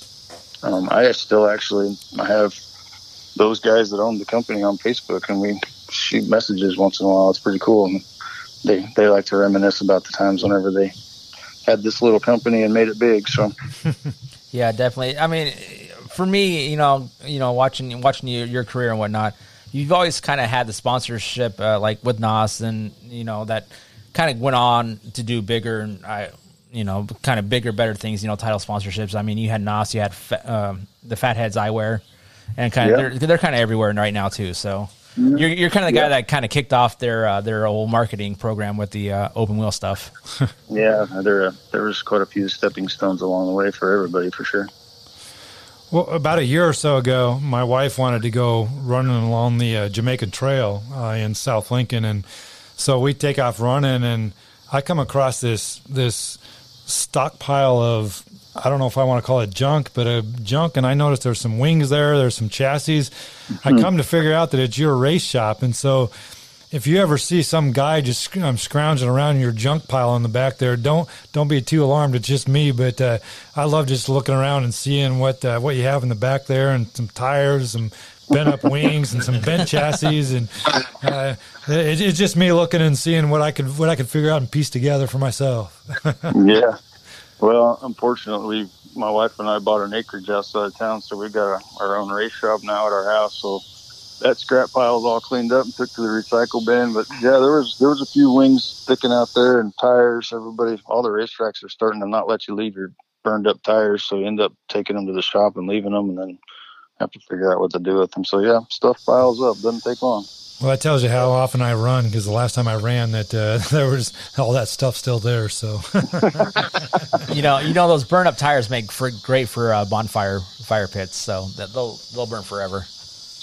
Um, I still actually I have those guys that own the company on Facebook, and we shoot messages once in a while. It's pretty cool, and they they like to reminisce about the times whenever they had this little company and made it big. So, yeah, definitely. I mean, for me, you know, you know, watching watching your, your career and whatnot, you've always kind of had the sponsorship, uh, like with NOS, and you know that kind of went on to do bigger. And I you know, kind of bigger, better things. You know, title sponsorships. I mean, you had NOS, you had um, the Fatheads Eyewear, and kind of they're they're kind of everywhere right now too. So. You're you're kind of the guy yeah. that kind of kicked off their uh, their old marketing program with the uh, open wheel stuff. yeah, there there was quite a few stepping stones along the way for everybody for sure. Well, about a year or so ago, my wife wanted to go running along the uh, Jamaican Trail uh, in South Lincoln, and so we take off running, and I come across this this stockpile of I don't know if I want to call it junk, but a junk. And I noticed there's some wings there, there's some chassis. Mm-hmm. I come to figure out that it's your race shop, and so if you ever see some guy just um, scrounging around your junk pile in the back there, don't don't be too alarmed. It's just me, but uh, I love just looking around and seeing what uh, what you have in the back there, and some tires, some bent up wings, and some bent chassis, and uh, it, it's just me looking and seeing what I could what I could figure out and piece together for myself. yeah. Well, unfortunately, my wife and I bought an acreage outside of town, so we got a, our own race shop now at our house. So that scrap pile's all cleaned up and took to the recycle bin. But yeah, there was there was a few wings sticking out there and tires. Everybody, all the racetracks are starting to not let you leave your burned up tires, so you end up taking them to the shop and leaving them, and then have to figure out what to do with them. So yeah, stuff piles up. Doesn't take long. Well, that tells you how often I run because the last time I ran, that uh, there was all that stuff still there. So, you know, you know those burn up tires make for great for uh, bonfire fire pits, so that they'll they'll burn forever.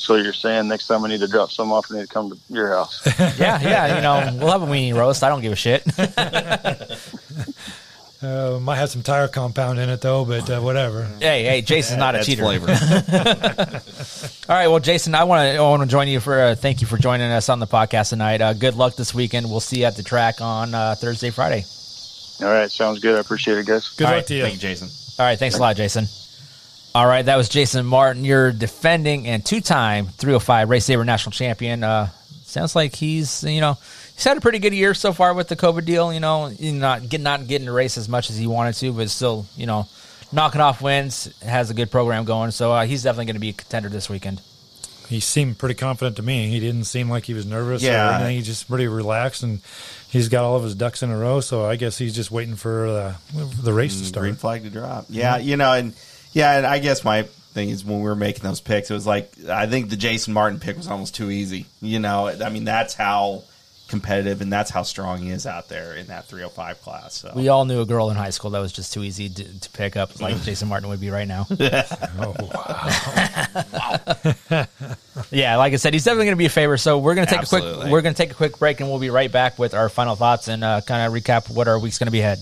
So you're saying next time I need to drop some off, I need to come to your house? yeah, yeah. You know, we'll have a weenie roast. I don't give a shit. Uh, might have some tire compound in it though, but uh, whatever. Hey, hey, Jason's not a That's cheater. flavor. All right, well, Jason, I want to I want to join you for uh, thank you for joining us on the podcast tonight. Uh, good luck this weekend. We'll see you at the track on uh, Thursday, Friday. All right, sounds good. I appreciate it, guys. Good All luck right, to you. Thank you, Jason. All right, thanks a lot, Jason. All right, that was Jason Martin, your defending and two-time 305 Race Saver national champion. Uh, sounds like he's you know he's had a pretty good year so far with the COVID deal. You know, not get not getting to race as much as he wanted to, but still you know knocking off wins. Has a good program going, so uh, he's definitely going to be a contender this weekend. He seemed pretty confident to me. He didn't seem like he was nervous Yeah. or anything. He just pretty relaxed and he's got all of his ducks in a row. So I guess he's just waiting for the the race to start. Green flag to drop. Yeah, you know, and yeah, and I guess my thing is when we were making those picks, it was like I think the Jason Martin pick was almost too easy. You know, I mean that's how competitive and that's how strong he is out there in that 305 class. So We all knew a girl in high school that was just too easy to, to pick up, like Jason Martin would be right now. Oh, wow. Yeah, like I said, he's definitely going to be a favor. So we're going to take a quick we're going to take a quick break, and we'll be right back with our final thoughts and uh, kind of recap what our week's going to be ahead.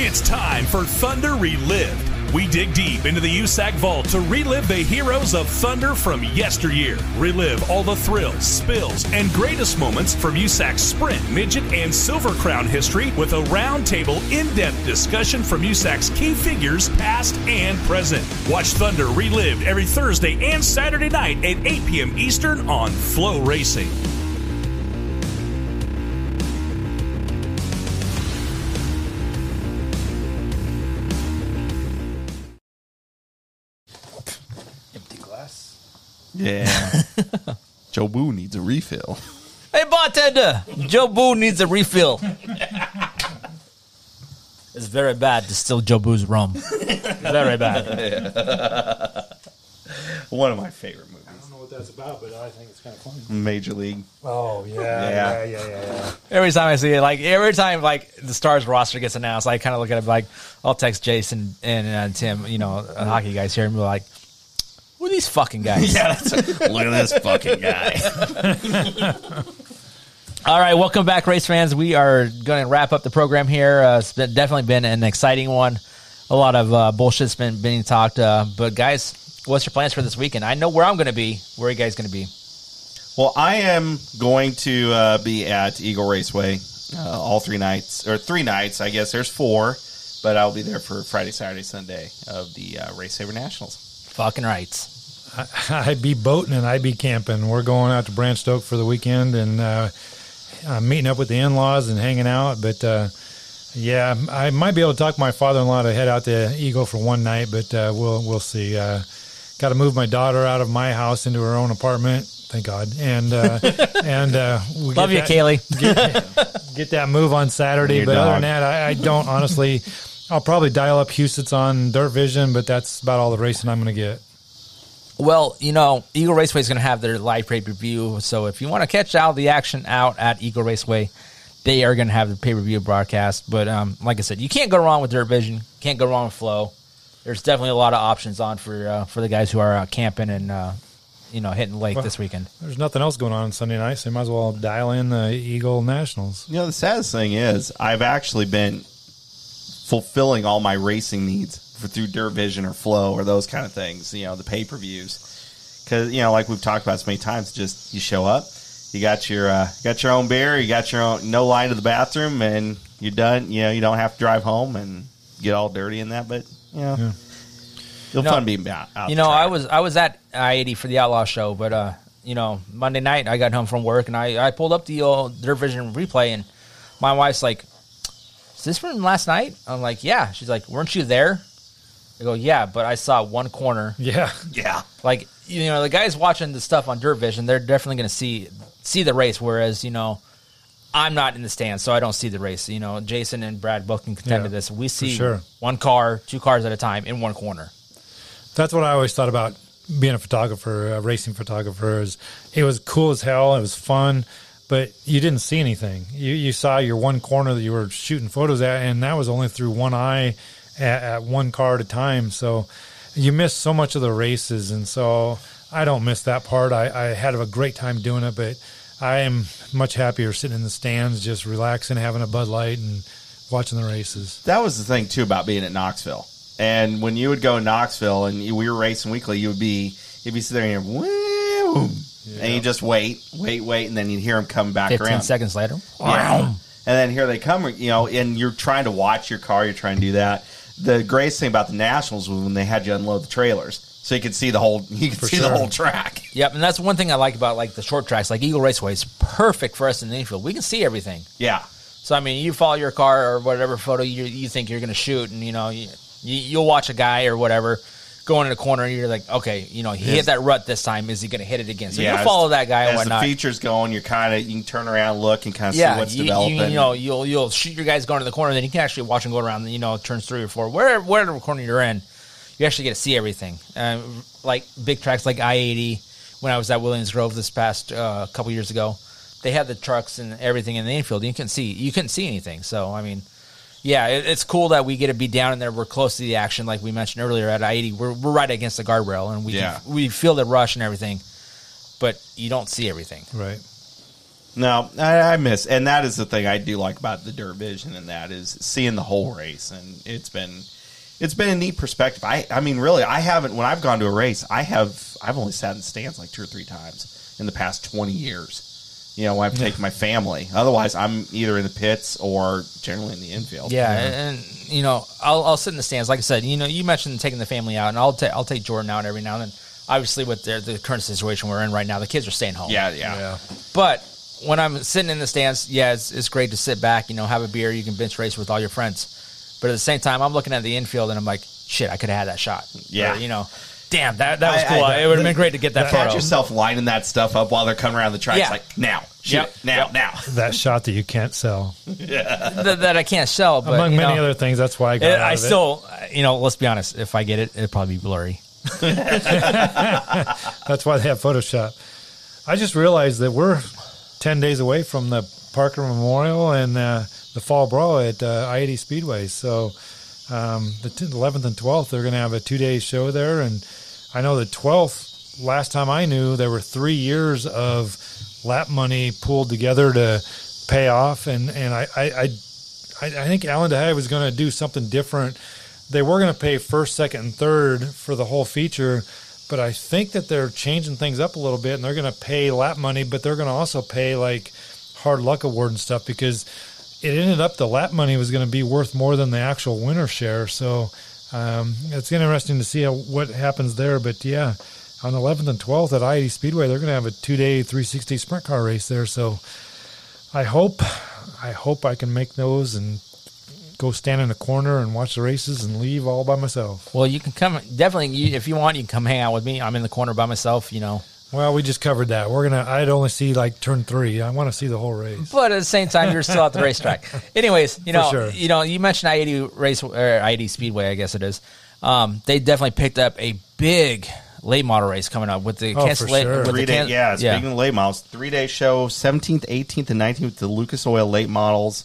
It's time for Thunder Relived. We dig deep into the USAC vault to relive the heroes of Thunder from yesteryear. Relive all the thrills, spills, and greatest moments from USAC's sprint, midget, and silver crown history with a roundtable, in-depth discussion from USAC's key figures, past and present. Watch Thunder Relived every Thursday and Saturday night at 8 p.m. Eastern on Flow Racing. Yeah, Joe Boo needs a refill. Hey, bartender, Joe Boo needs a refill. it's very bad to steal Joe Boo's rum. very bad. One of my favorite movies, I don't know what that's about, but I think it's kind of funny. Major League. Oh yeah, Yeah. yeah, yeah, yeah. yeah. Every time I see it, like every time like the Stars roster gets announced, I kind of look at it like I'll text Jason and uh, Tim, you know, uh, hockey guys here, and be like, "Who are these fucking guys?" Yeah, that's look at this fucking guy. All right, welcome back, race fans. We are going to wrap up the program here. Uh, it's been, definitely been an exciting one. A lot of uh, bullshit's been being talked, uh, but guys, what's your plans for this weekend? I know where I'm going to be. Where are you guys going to be? Well, I am going to uh, be at Eagle Raceway uh, all three nights, or three nights, I guess. There's four, but I'll be there for Friday, Saturday, Sunday of the uh, Race Saver Nationals. Fucking rights. I'd be boating and I'd be camping. We're going out to Branch Oak for the weekend and uh, uh, meeting up with the in-laws and hanging out. But uh, yeah, I might be able to talk my father-in-law to head out to Eagle for one night, but uh, we'll we'll see. Uh, Got to move my daughter out of my house into her own apartment. Thank God. And uh, and uh, we Love you, that- Kaylee. Get, get that move on Saturday. Your But other than that, I, I don't honestly. I'll probably dial up Huset's on Dirt Vision, but that's about all the racing I'm going to get. Well, you know, Eagle Raceway is going to have their live pay per view. So if you want to catch all the action out at Eagle Raceway, they are going to have the pay per view broadcast. But um, like I said, you can't go wrong with Dirt Vision. Can't go wrong with Flow. There's definitely a lot of options on for uh, for the guys who are uh, camping and uh, you know hitting lake Well- this weekend. There's nothing else going on on Sunday night, so you might as well dial in the Eagle Nationals. You know, the saddest thing is I've actually been fulfilling all my racing needs for through Dirt Vision or Flow or those kind of things. You know, the pay per views because you know, like we've talked about so many times, just you show up, you got your uh, you got your own beer, you got your own no line to the bathroom, and you're done. You know, you don't have to drive home and get all dirty in that, but you know, Yeah. you'll No. fun being out. out you the know, I was I was at I eighty for the Outlaw show, but uh, you know, Monday night I got home from work and I, I pulled up the old Dirt Vision replay and my wife's like, is this from last night? I'm like, yeah. She's like, weren't you there? I go, yeah, but I saw one corner. Yeah. Yeah. Like, you know, the guys watching the stuff on Dirt Vision, they're definitely going to see see the race. Whereas, you know, I'm not in the stands, so I don't see the race. You know, Jason and Brad both can contend Yeah, to this. We see sure. one car, two cars at a time in one corner. That's what I always thought about being a photographer, a racing photographer. Is it was cool as hell. It was fun, but you didn't see anything. You you saw your one corner that you were shooting photos at, and that was only through one eye at, at one car at a time. So you missed so much of the races, and so I don't miss that part. I, I had a great time doing it, but I am much happier sitting in the stands, just relaxing, having a Bud Light, and watching the races. That was the thing too about being at Knoxville. And when you would go to Knoxville and we were racing weekly, you would be you'd be sitting there and woo, and you just wait, wait, wait, and then you'd hear them come back 15 around. seconds later. Yeah. And then here they come, you know, and you're trying to watch your car, you're trying to do that. The greatest thing about the Nationals was when they had you unload the trailers. So you could see the whole you could For see the whole track. Yep, and that's one thing I like about like the short tracks, like Eagle Raceway. It's perfect for us in the infield. We can see everything. Yeah. So I mean, you follow your car or whatever photo you you think you're going to shoot, and you know you, you you'll watch a guy or whatever go in a corner, and you're like, okay, you know, he hit that rut this time. Is he going to hit it again? So Yeah, you follow that guy and As whatnot. the features going, you're kind of you can turn around, look, and kind of yeah, see what's you, developing. You, you know, you'll you'll shoot your guys going to the corner, then you can actually watch them go around. You know, turns three or four, wherever whatever corner you're in, you actually get to see everything. Um, like big tracks like I eighty, when I was at Williams Grove this past uh, couple years ago, they had the trucks and everything in the infield. You couldn't see you couldn't see anything. So I mean, yeah, it, it's cool that we get to be down in there. We're close to the action, like we mentioned earlier at I eighty. We're we're right against the guardrail, and we Yeah. can, we feel the rush and everything, but you don't see everything. Right. No, I, I miss, and that is the thing I do like about the Dirt Vision, and that is seeing the whole race, and it's been, it's been a neat perspective. I, I mean, really, I haven't when I've gone to a race, I have, I've only sat in stands like two or three times in the past twenty years. You know, when I've taken my family. Otherwise, I'm either in the pits or generally in the infield. Yeah, and, and, you know, I'll, I'll sit in the stands. Like I said, you know, you mentioned taking the family out, and I'll take I'll take Jordan out every now and then. Obviously, with the, the current situation we're in right now, the kids are staying home. Yeah, yeah. But when I'm sitting in the stands, yeah, it's, it's great to sit back, you know, have a beer, you can bench race with all your friends. But at the same time, I'm looking at the infield and I'm like, shit, I could have had that shot. Yeah. Or, you know, damn, that that was I- cool. I- it would have been great to get that Catch photo. yourself lining that stuff up while they're coming around the track. Yeah. Like now, shoot Yep. it, now, now. That shot that you can't sell. that, that I can't sell, but Among many know, other things, that's why I got it- out I of it. still, you know, let's be honest. If I get it, it'll probably be blurry. That's why they have Photoshop. I just realized that we're 10 days away from the Parker Memorial and uh, the Fall Brawl at uh, I 80 Speedway. So um, the t- 11th and 12th, they're going to have a two day show there. And I know the 12th, last time I knew, there were three years of lap money pooled together to pay off. And, and I, I, I, I I think Alan DeHay was going to do something different. They were going to pay first, second, and third for the whole feature, but I think that they're changing things up a little bit, and they're going to pay lap money, but they're going to also pay like hard luck award and stuff because it ended up the lap money was going to be worth more than the actual winner share. So um, it's interesting to see how, what happens there. But yeah, on 11th and 12th at I-80 Speedway, they're going to have a two-day 360 sprint car race there. So I hope, I hope I can make those and go stand in a corner and watch the races and leave all by myself. Well, you can come definitely you, if you want. You can come hang out with me. I'm in the corner by myself. You know, Well, we just covered that. We're gonna. I'd only see like turn three. I want to see the whole race. but at the same time, you're still at the racetrack. Anyways, you know, sure. you know, you mentioned I-80 race or I-80 Speedway, I guess it is. Um, they definitely picked up a big late model race coming up with the Oh, for cancella- sure. with Three the day, can- yeah, Speaking of late models, three day show, seventeenth, eighteenth, and nineteenth with the Lucas Oil late models.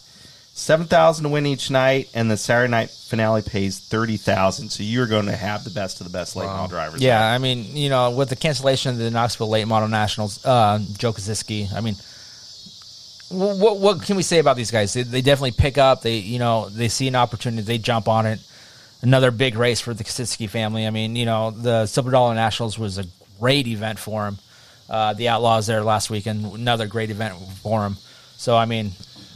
Seven thousand to win each night, and the Saturday night finale pays thirty thousand. So you're going to have the best of the best late model drivers. Yeah, I mean, you know, with the cancellation of the Knoxville Late Model Nationals, uh, Joe Kosiski, I mean, what what can we say about these guys? They, they definitely pick up. They you know they see an opportunity, they jump on it. Another big race for the Kosiski family. I mean, you know, the Silver Dollar Nationals was a great event for them. Uh, the Outlaws there last weekend, another great event for them. So I mean,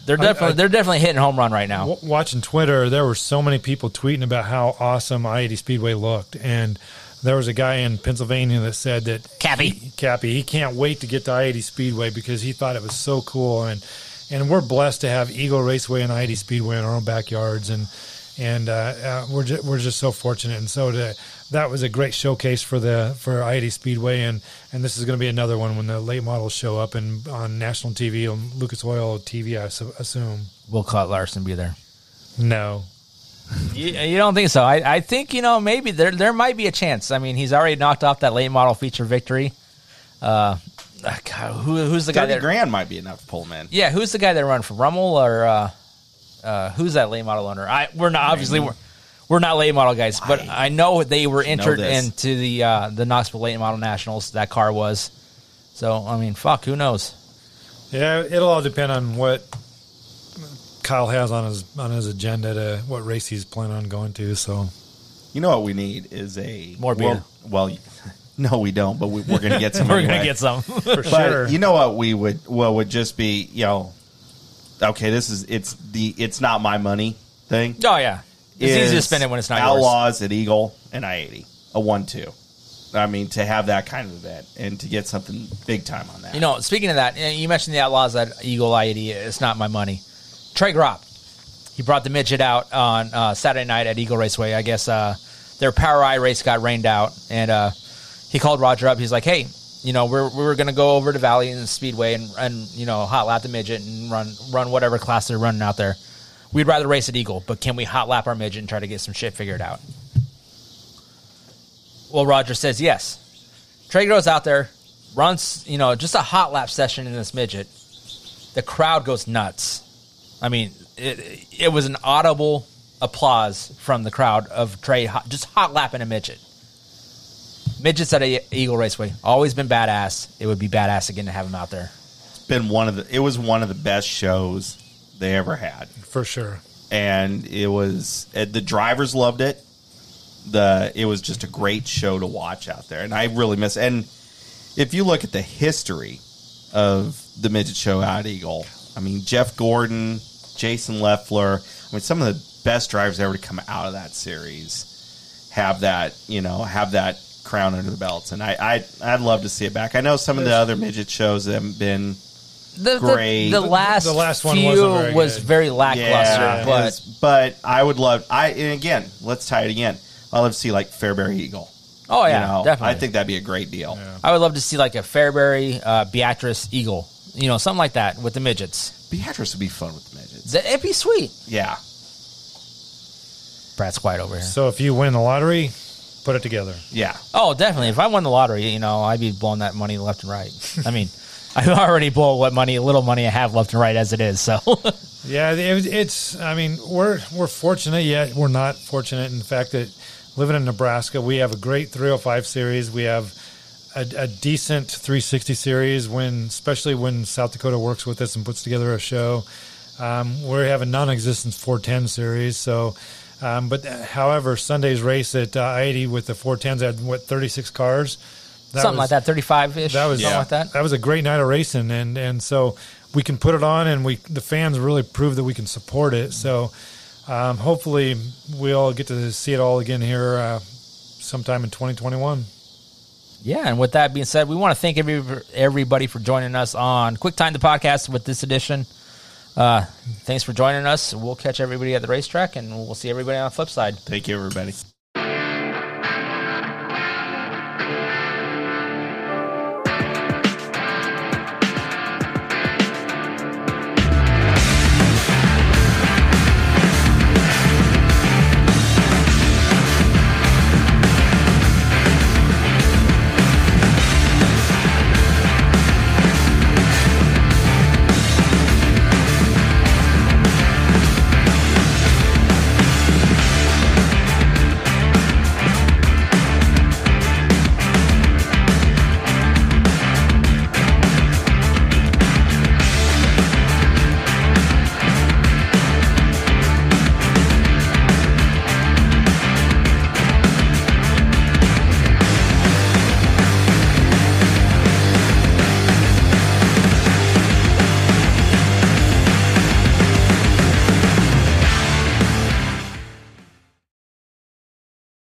they're definitely I- they're definitely hitting home run right now. W- watching Twitter, there were so many people tweeting about how awesome I-80 Speedway looked, and there was a guy in Pennsylvania that said that Cappy, he, Cappy, he can't wait to get to I-80 Speedway because he thought it was so cool, and and we're blessed to have Eagle Raceway and I-80 Speedway in our own backyards, and and uh, uh, we're just, we're just so fortunate. And so to, that was a great showcase for the for I-80 Speedway, and and this is going to be another one when the late models show up and on national TV on Lucas Oil TV, I su- assume. Will Cut Larson be there? No, You, you don't think so? I, I think you know maybe there there might be a chance. I mean, he's already knocked off that late model feature victory. Uh, God, who, who's the guy Thirty that? grand might be enough to pull him in. Yeah, who's the guy that run for Rummel or uh, uh, who's that late model owner? I we're not obviously we're, we're not late model guys, but I, know they were entered this. into the uh, the Knoxville late model nationals. That car was. So I mean, fuck, who knows? Yeah, it'll all depend on what Kyle has on his on his agenda to what race he's planning on going to. So You know what we need is a More beer. Well, well no, we don't. But we, we're going to get some. We're gonna get some. for But sure, you know what we would well would just be you know, okay, this is it's the it's not my money thing. Oh yeah, it's easy to spend it when it's not yours. Outlaws at Eagle and I eighty a one two. I mean to have that kind of event and to get something big time on that. You know, speaking of that, you mentioned the Outlaws at Eagle I-80. It's not my money. Trey Gropp, he brought the midget out on uh, Saturday night at Eagle Raceway. I guess uh, their POWRi race got rained out, and uh, he called Roger up. He's like, "Hey, you know, we're we were going to go over to Valley and Speedway and and you know hot lap the midget and run run whatever class they're running out there. We'd rather race at Eagle, but can we hot lap our midget and try to get some shit figured out?" Well, Roger says yes. Trey goes out there, runs, you know, just a hot lap session in this midget. The crowd goes nuts. I mean, it, it was an audible applause from the crowd of Trey hot, just hot lapping a midget. Midgets at a Eagle Raceway always been badass. It would be badass again to have him out there. it's been one of the it was one of the best shows they ever had. for sure. and it was the drivers loved it. The it was just a great show to watch out there, and I really miss. And if you look at the history of the midget show out at Eagle, I mean Jeff Gordon, Jason Leffler, I mean some of the best drivers ever to come out of that series have that you know have that crown under the belts, and I, I I'd love to see it back. I know some of the other midget shows haven't been The, Great. The, the last, The last one few wasn't very was good. very lackluster, yeah, but it's- but I would love. I and again, let's tie it again. I love to see like Fairbury Eagle. oh yeah, you know, definitely. I think that'd be a great deal. I would love to see like a Fairbury, uh, Beatrice Eagle, you know, something like that with the midgets. Beatrice would be fun with the midgets. It'd be sweet. Yeah, Brad's quiet over here. So if you win the lottery, put it together. yeah. Oh, definitely. If I won the lottery, you know, I'd be blowing that money left and right. I mean, I already blow what money, a little money I have left and right as it is. So, Yeah, it, it's. I mean, we're we're fortunate yet we're not fortunate in the fact that living in Nebraska, we have a great 305 series. We have a, a decent 360 series when, especially when South Dakota works with us and puts together a show. Um, we have a non-existent 410 series. So, um, but uh, however, Sunday's race at uh, 80 with the 410s had what 36 cars. That something was- like that, 35 ish, that was something like that. That was a great night of racing, and and so we can put it on, and we the fans really prove that we can support it. So um, hopefully we all get to see it all again here uh, sometime in 2021. Yeah, and with that being said, we want to thank every, everybody for joining us on Quick Time the podcast with this edition. Uh, thanks for joining us. We'll catch everybody at the racetrack, and we'll see everybody on the flip side. Thank you, everybody.